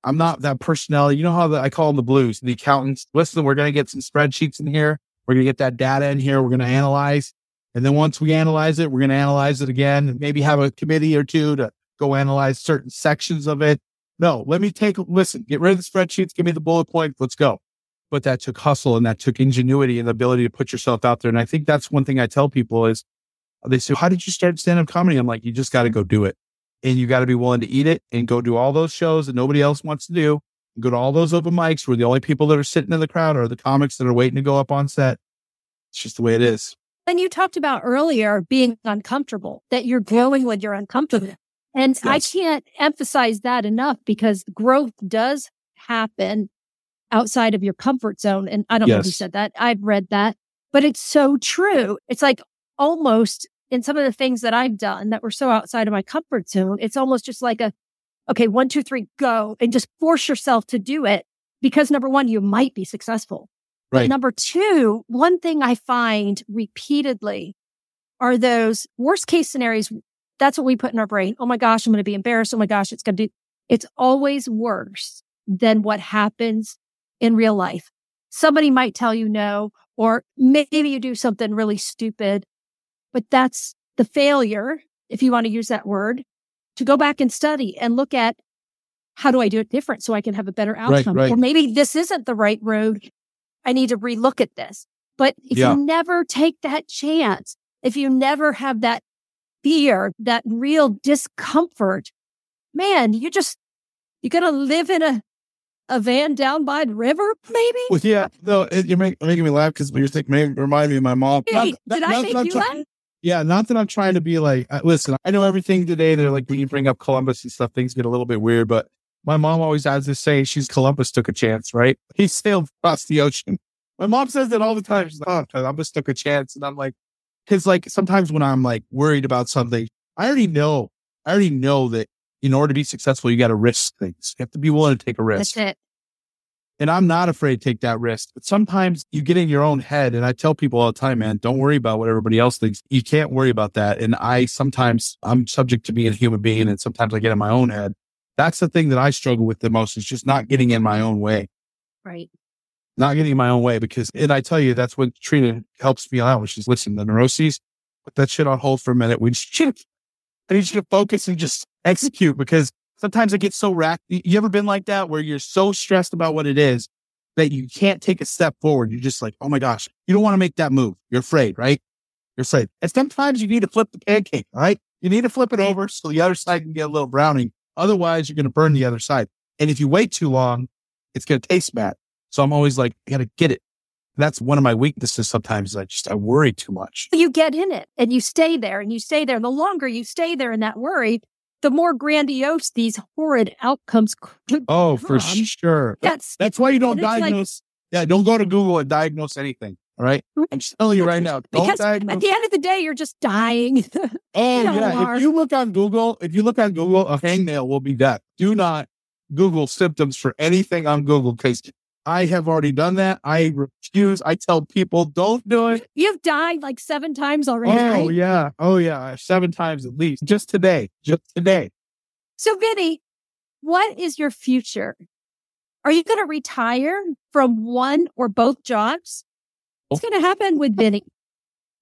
Speaker 2: I'm not that personality. You know how the, I call them the blues, the accountants. Listen, we're going to get some spreadsheets in here. We're going to get that data in here. We're going to analyze. And then once we analyze it, we're going to analyze it again, maybe have a committee or two to go analyze certain sections of it. No, let me take, listen, get rid of the spreadsheets. Give me the bullet points. Let's go but that took hustle and that took ingenuity and the ability to put yourself out there. And I think that's one thing I tell people is they say, how did you start stand up comedy? I'm like, you just got to go do it and you got to be willing to eat it and go do all those shows that nobody else wants to do. Go to all those open mics where the only people that are sitting in the crowd are the comics that are waiting to go up on set. It's just the way it is.
Speaker 3: And you talked about earlier being uncomfortable, that you're growing when you're uncomfortable. And yes. I can't emphasize that enough because growth does happen outside of your comfort zone. And I don't yes. know who said that. I've read that, but it's so true. It's like almost in some of the things that I've done that were so outside of my comfort zone, it's almost just like a, okay, one, two, three, go and just force yourself to do it because number one, you might be successful.
Speaker 2: Right.
Speaker 3: But number two, one thing I find repeatedly are those worst case scenarios. That's what we put in our brain. Oh my gosh, I'm going to be embarrassed. Oh my gosh, it's going to do. It's always worse than what happens in real life. Somebody might tell you no, or maybe you do something really stupid, but that's the failure, if you want to use that word, to go back and study and look at how do I do it different so I can have a better outcome?
Speaker 2: right.
Speaker 3: Or maybe this isn't the right road. I need to relook at this. But if
Speaker 2: Yeah.
Speaker 3: you never take that chance, if you never have that fear, that real discomfort, man, you just, you're going to live in a, a van down by the river, maybe?
Speaker 2: Well, yeah, no, it, you're make, making me laugh because you're thinking, remind me of my mom.
Speaker 3: Hey,
Speaker 2: Not- not-
Speaker 3: did I
Speaker 2: not
Speaker 3: make
Speaker 2: that I'm
Speaker 3: you
Speaker 2: try-
Speaker 3: laugh?
Speaker 2: Yeah, not that I'm trying to be like, uh, listen, I know everything today. They're like, when you bring up Columbus and stuff, things get a little bit weird. But my mom always has this saying, she's Columbus took a chance, right? He sailed across the ocean. My mom says that all the time. She's like, oh, Columbus took a chance. And I'm like, because like sometimes when I'm like worried about something, I already know, I already know that in order to be successful, you got to risk things. You have to be willing to take a risk.
Speaker 3: That's it.
Speaker 2: And I'm not afraid to take that risk. But sometimes you get in your own head. And I tell people all the time, man, don't worry about what everybody else thinks. You can't worry about that. And I sometimes I'm subject to being a human being and sometimes I get in my own head. That's the thing that I struggle with the most is just not getting in my own way,
Speaker 3: Right.
Speaker 2: not getting in my own way because, and I tell you, that's what Trina helps me out, which is listen, the neuroses, put that shit on hold for a minute. We just, I need you to focus and just execute because sometimes it gets so racked. You ever been like that where you're so stressed about what it is that you can't take a step forward? You're just like, oh my gosh, you don't want to make that move. You're afraid, right? You're afraid. And sometimes you need to flip the pancake, right? You need to flip it over so the other side can get a little browning. Otherwise, you're going to burn the other side. And if you wait too long, it's going to taste bad. So I'm always like, I got to get it. That's one of my weaknesses sometimes. I just, I worry too much.
Speaker 3: you get in it and you stay there and you stay there. The longer you stay there in that worry, the more grandiose these horrid outcomes could
Speaker 2: Oh, for sure.
Speaker 3: That's
Speaker 2: That's why you don't
Speaker 3: it's like-
Speaker 2: diagnose. yeah, don't go to Google and diagnose anything. All right. I'm just telling you right now. Don't
Speaker 3: because
Speaker 2: diagnose.
Speaker 3: at the end of the day, you're just dying.
Speaker 2: oh,
Speaker 3: you know,
Speaker 2: yeah.
Speaker 3: Mark.
Speaker 2: If you look on Google, if you look on Google, a hangnail will be death. Do not Google symptoms for anything on Google because I have already done that. I refuse. I tell people don't do it.
Speaker 3: You've died like seven times already.
Speaker 2: Oh,
Speaker 3: right?
Speaker 2: yeah. Oh, yeah. Uh, seven times at least. Just today. Just today.
Speaker 3: So, Vinnie, what is your future? Are you going to retire from one or both jobs? What's going to happen with Vinnie?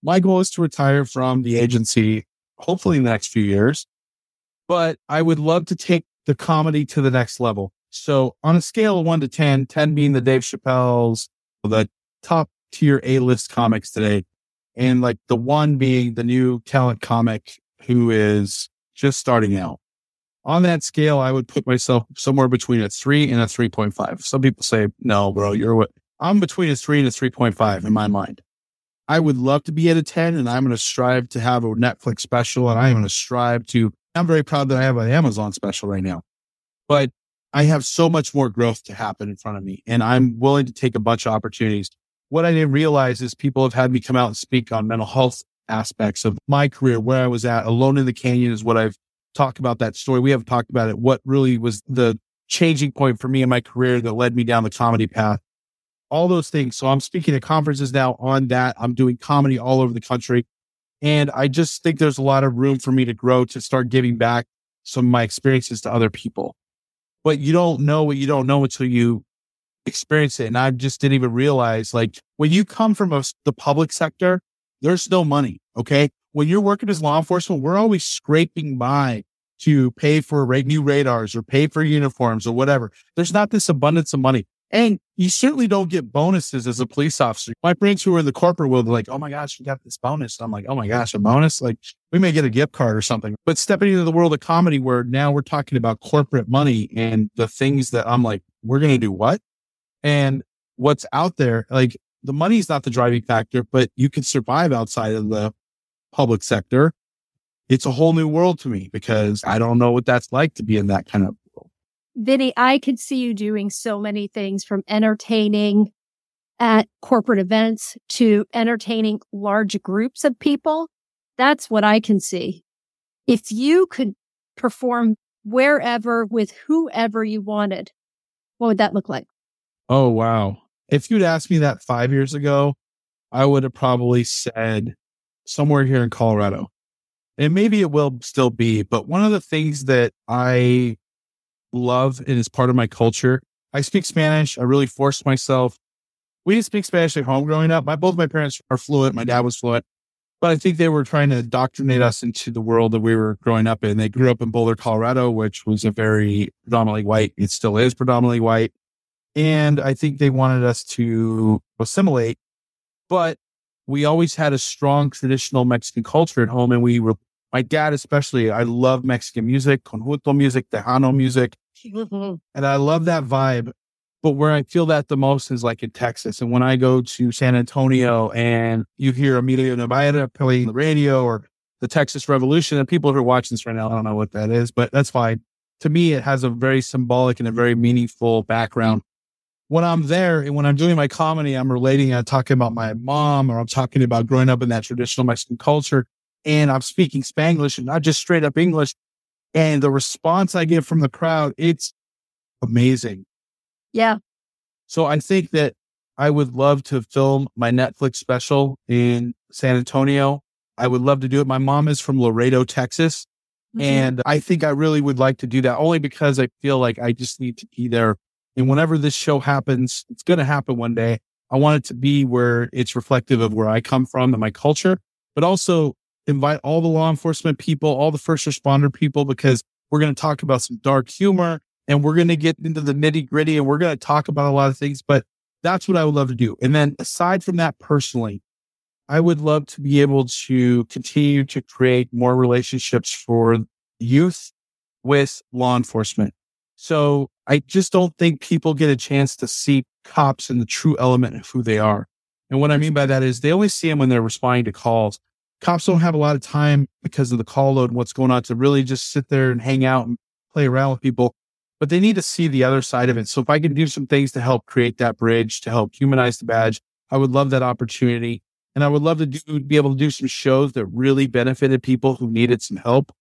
Speaker 2: my goal is to retire from the agency, hopefully in the next few years. But I would love to take the comedy to the next level. So on a scale of one to 10, 10 being the Dave Chappelle's, the top tier A list comics today, and like the one being the new talent comic who is just starting out. On that scale, I would put myself somewhere between a three and a 3.5. Some people say, no, bro, you're what? I'm between a three and a 3.5 in my mind. I would love to be at a 10 and I'm going to strive to have a Netflix special and I'm going to strive to, I'm very proud that I have an Amazon special right now, but I have so much more growth to happen in front of me and I'm willing to take a bunch of opportunities. What I didn't realize is people have had me come out and speak on mental health aspects of my career, where I was at alone in the canyon is what I've talked about that story. We haven't talked about it. What really was the changing point for me in my career that led me down the comedy path all those things. So I'm speaking at conferences now on that. I'm doing comedy all over the country. And I just think there's a lot of room for me to grow to start giving back some of my experiences to other people. But you don't know what you don't know until you experience it. And I just didn't even realize like when you come from a, the public sector, there's no money. Okay. When you're working as law enforcement, we're always scraping by to pay for new radars or pay for uniforms or whatever. There's not this abundance of money. And you certainly don't get bonuses as a police officer. My friends who are in the corporate world are like, oh my gosh, you got this bonus. I'm like, oh my gosh, a bonus? Like we may get a gift card or something. But stepping into the world of comedy where now we're talking about corporate money and the things that I'm like, we're going to do what? And what's out there, like the money is not the driving factor, but you can survive outside of the public sector. It's a whole new world to me because I don't know what that's like to be in that kind of.
Speaker 3: Vinnie, I could see you doing so many things from entertaining at corporate events to entertaining large groups of people. That's what I can see. If you could perform wherever with whoever you wanted, what would that look like?
Speaker 2: Oh, wow. If you'd asked me that five years ago, I would have probably said somewhere here in Colorado. And maybe it will still be, but one of the things that I love and is part of my culture, I speak Spanish. I really forced myself. We didn't speak Spanish at home growing up. My both my parents are fluent. My dad was fluent, but I think they were trying to indoctrinate us into the world that we were growing up in. They grew up in Boulder, Colorado, which was a very predominantly white. It still is predominantly white. And I think they wanted us to assimilate, but we always had a strong traditional Mexican culture at home. And we were, my dad, especially, I love Mexican music, conjunto music, Tejano music.
Speaker 3: Mm-hmm.
Speaker 2: And I love that vibe. But where I feel that the most is like in Texas. And when I go to San Antonio and you hear Emilio Navaira playing the radio or the Texas Revolution, and people who are watching this right now, I don't know what that is, but that's fine. To me, it has a very symbolic and a very meaningful background when I'm there and when I'm doing my comedy, I'm relating, I'm talking about my mom or I'm talking about growing up in that traditional Mexican culture and I'm speaking Spanglish and not just straight up English. And the response I get from the crowd, it's amazing.
Speaker 3: Yeah.
Speaker 2: So I think that I would love to film my Netflix special in San Antonio. I would love to do it. My mom is from Laredo, Texas. Mm-hmm. And I think I really would like to do that only because I feel like I just need to be there and whenever this show happens, it's going to happen one day. I want it to be where it's reflective of where I come from and my culture, but also invite all the law enforcement people, all the first responder people, because we're going to talk about some dark humor and we're going to get into the nitty gritty and we're going to talk about a lot of things. But that's what I would love to do. And then aside from that, personally, I would love to be able to continue to create more relationships for youth with law enforcement. So I just don't think people get a chance to see cops in the true element of who they are. And what I mean by that is they only see them when they're responding to calls. Cops don't have a lot of time because of the call load and what's going on to really just sit there and hang out and play around with people, but they need to see the other side of it. So if I can do some things to help create that bridge, to help humanize the badge, I would love that opportunity. And I would love to do, be able to do some shows that really benefited people who needed some help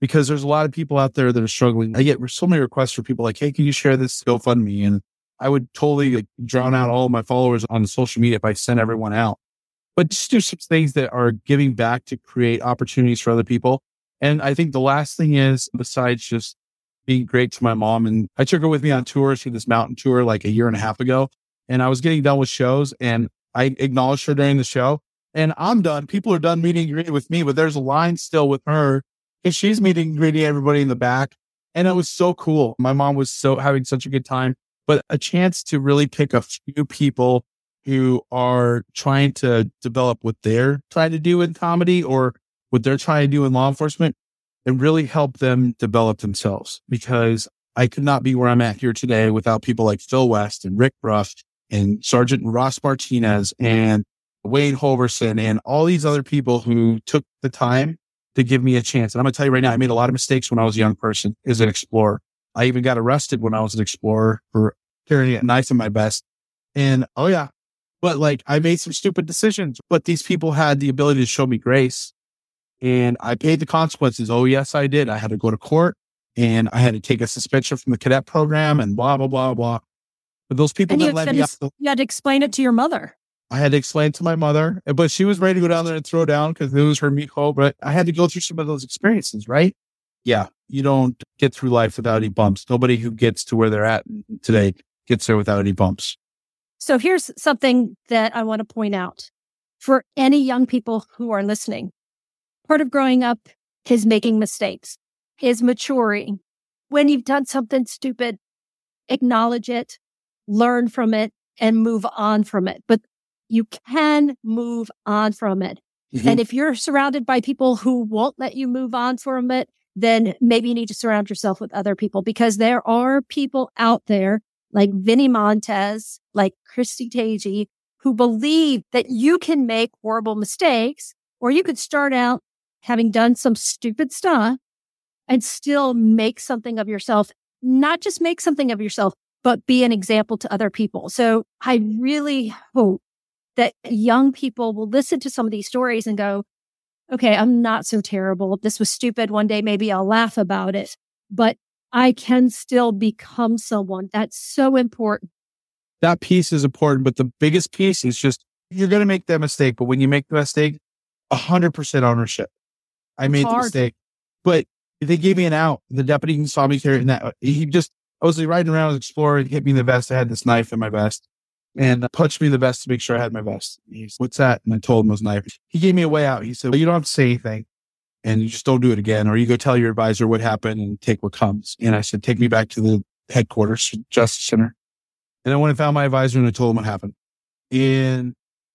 Speaker 2: because there's a lot of people out there that are struggling. I get so many requests for people like, Hey, can you share this GoFundMe? And I would totally like, drown out all my followers on social media if I sent everyone out. But just do some things that are giving back to create opportunities for other people. And I think the last thing is, besides just being great to my mom, and I took her with me on tours through this mountain tour like a year and a half ago. And I was getting done with shows and I acknowledged her during the show. And I'm done. People are done meeting greeting with me, but there's a line still with her and she's meeting greeting everybody in the back. And it was so cool. My mom was so having such a good time, but a chance to really pick a few people who are trying to develop what they're trying to do in comedy or what they're trying to do in law enforcement and really help them develop themselves because I could not be where I'm at here today without people like Phil West and Rick Bruff and Sergeant Ross Martinez and Wayne Hoverson and all these other people who took the time to give me a chance. And I'm going to tell you right now, I made a lot of mistakes when I was a young person as an explorer. I even got arrested when I was an explorer for carrying a knife in my vest. And oh yeah, but like I made some stupid decisions, but these people had the ability to show me grace and I paid the consequences. Oh yes, I did. I had to go to court and I had to take a suspension from the cadet program and blah, blah, blah, blah. But those people that let me
Speaker 3: to, the, you had to explain it to your mother.
Speaker 2: I had to explain to my mother, but she was ready to go down there and throw down because it was her mijo. But I had to go through some of those experiences, right? Yeah. You don't get through life without any bumps. Nobody who gets to where they're at today gets there without any bumps.
Speaker 3: So here's something that I want to point out for any young people who are listening. Part of growing up is making mistakes, is maturing. When you've done something stupid, acknowledge it, learn from it, and move on from it. But you can move on from it. Mm-hmm. And if you're surrounded by people who won't let you move on from it, then maybe you need to surround yourself with other people because there are people out there like Vinnie Montez, like Christy Tagye, who believe that you can make horrible mistakes or you could start out having done some stupid stuff and still make something of yourself, not just make something of yourself, but be an example to other people. So I really hope that young people will listen to some of these stories and go, okay, I'm not so terrible. This was stupid one day, maybe I'll laugh about it, but I can still become someone. That's so important.
Speaker 2: that piece is important. But the biggest piece is just you're going to make that mistake. But when you make the mistake, 100% ownership. I made the mistake, but they gave me an out. The deputy saw me carrying that. He just, I was riding around, exploring, hit me in the vest. I had this knife in my vest and uh, punched me in the vest to make sure I had my vest. He's, What's that? And I told him it was knife. He gave me a way out. He said, well, You don't have to say anything and you just don't do it again, or you go tell your advisor what happened and take what comes. And I said, Take me back to the headquarters, Justice Center. And I went and found my advisor and I told him what happened. And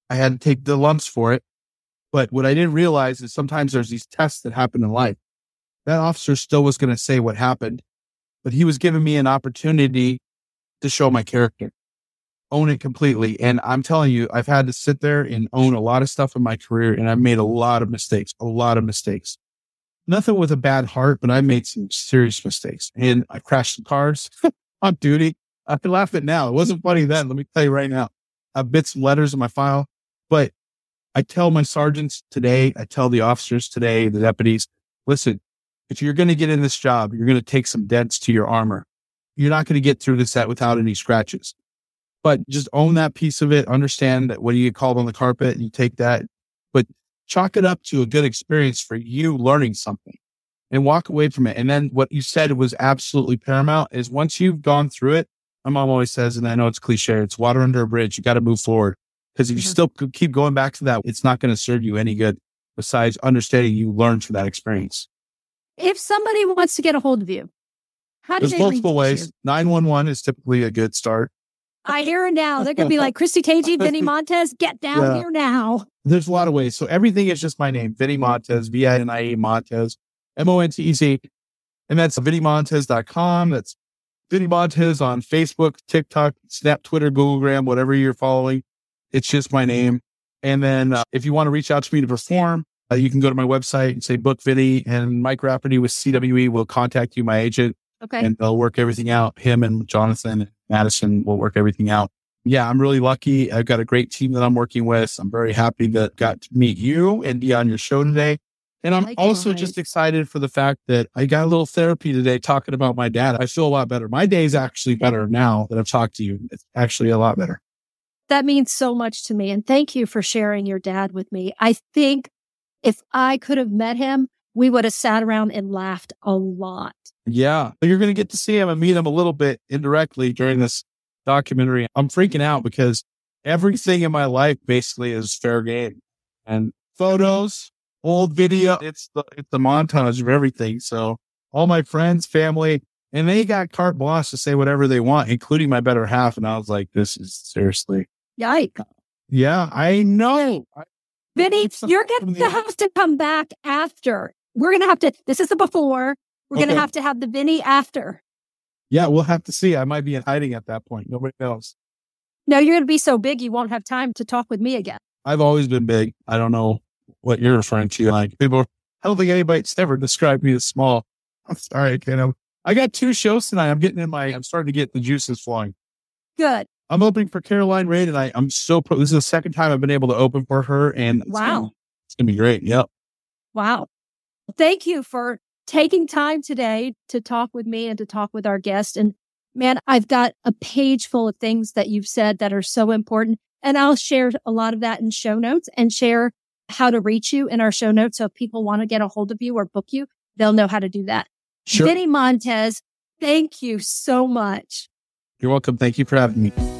Speaker 2: I had to take the lumps for it. But what I didn't realize is sometimes there's these tests that happen in life. That officer still was going to say what happened, but he was giving me an opportunity to show my character, own it completely. And I'm telling you, I've had to sit there and own a lot of stuff in my career and I've made a lot of mistakes, a lot of mistakes. Nothing with a bad heart, but I made some serious mistakes and I crashed some cars on duty. I can laugh at now. It wasn't funny then. Let me tell you right now. I bit some letters in my file, but I tell my sergeants today, I tell the officers today, the deputies, listen, if you're going to get in this job, you're going to take some dents to your armor. You're not going to get through the set without any scratches, but just own that piece of it. Understand that when you get called on the carpet, you take that, but chalk it up to a good experience for you learning something and walk away from it. And then what you said was absolutely paramount is once you've gone through it, my mom always says, and I know it's cliche, it's water under a bridge. You got to move forward. Because if you mm-hmm. still keep going back to that, it's not going to serve you any good besides understanding you learned from that experience.
Speaker 3: If somebody wants to get a hold of you,
Speaker 2: how do There's multiple ways. 911 is typically a good start.
Speaker 3: I hear it now. They're going to be like, Christy Tagye, Vinnie Montez, get down yeah. here now.
Speaker 2: There's a lot of ways. So everything is just my name, Vinnie Montez, V-I-N-I-E Montez, M-O-N-T-E-Z. And that's VinnieMontez.com. That's Vinnie Montez on Facebook, TikTok, Snap, Twitter, Googlegram, whatever you're following. It's just my name. And then uh, if you want to reach out to me to perform, uh, you can go to my website and say book Vinnie and Mike Rafferty with CWE will contact you, my agent.
Speaker 3: Okay.
Speaker 2: And they'll work everything out. Him and Jonathan and Madison will work everything out. Yeah, I'm really lucky. I've got a great team that I'm working with. I'm very happy that got to meet you and be on your show today. And I'm also just excited for the fact that I got a little therapy today talking about my dad. I feel a lot better. My day is actually better now that I've talked to you. It's actually a lot better
Speaker 3: that means so much to me. And thank you for sharing your dad with me. I think if I could have met him, we would have sat around and laughed a lot.
Speaker 2: Yeah. You're going to get to see him and meet him a little bit indirectly during this documentary. I'm freaking out because everything in my life basically is fair game and photos, old video. It's the, it's the montage of everything. So all my friends, family, and they got carte blanche to say whatever they want, including my better half. And I was like, this is seriously
Speaker 3: Yikes.
Speaker 2: Yeah, I know.
Speaker 3: Vinnie, you're going to have to come back after. We're going to have to, this is the before. We're okay. going to have to have the Vinnie after.
Speaker 2: Yeah, we'll have to see. I might be in hiding at that point. Nobody knows.
Speaker 3: No, you're going to be so big, you won't have time to talk with me again.
Speaker 2: I've always been big. I don't know what you're referring to. Like people, I don't think anybody's ever described me as small. I'm sorry, Ken. I got two shows tonight. I'm getting in my, I'm starting to get the juices flowing.
Speaker 3: Good.
Speaker 2: I'm opening for Caroline and I, I'm so pro- this is the second time I've been able to open for her, and
Speaker 3: wow,
Speaker 2: it's gonna be great. Yep.
Speaker 3: Wow. Thank you for taking time today to talk with me and to talk with our guest. And man, I've got a page full of things that you've said that are so important, and I'll share a lot of that in show notes and share how to reach you in our show notes. So if people want to get a hold of you or book you, they'll know how to do that. Sure. Vinnie Montez, thank you so much.
Speaker 2: You're welcome. Thank you for having me.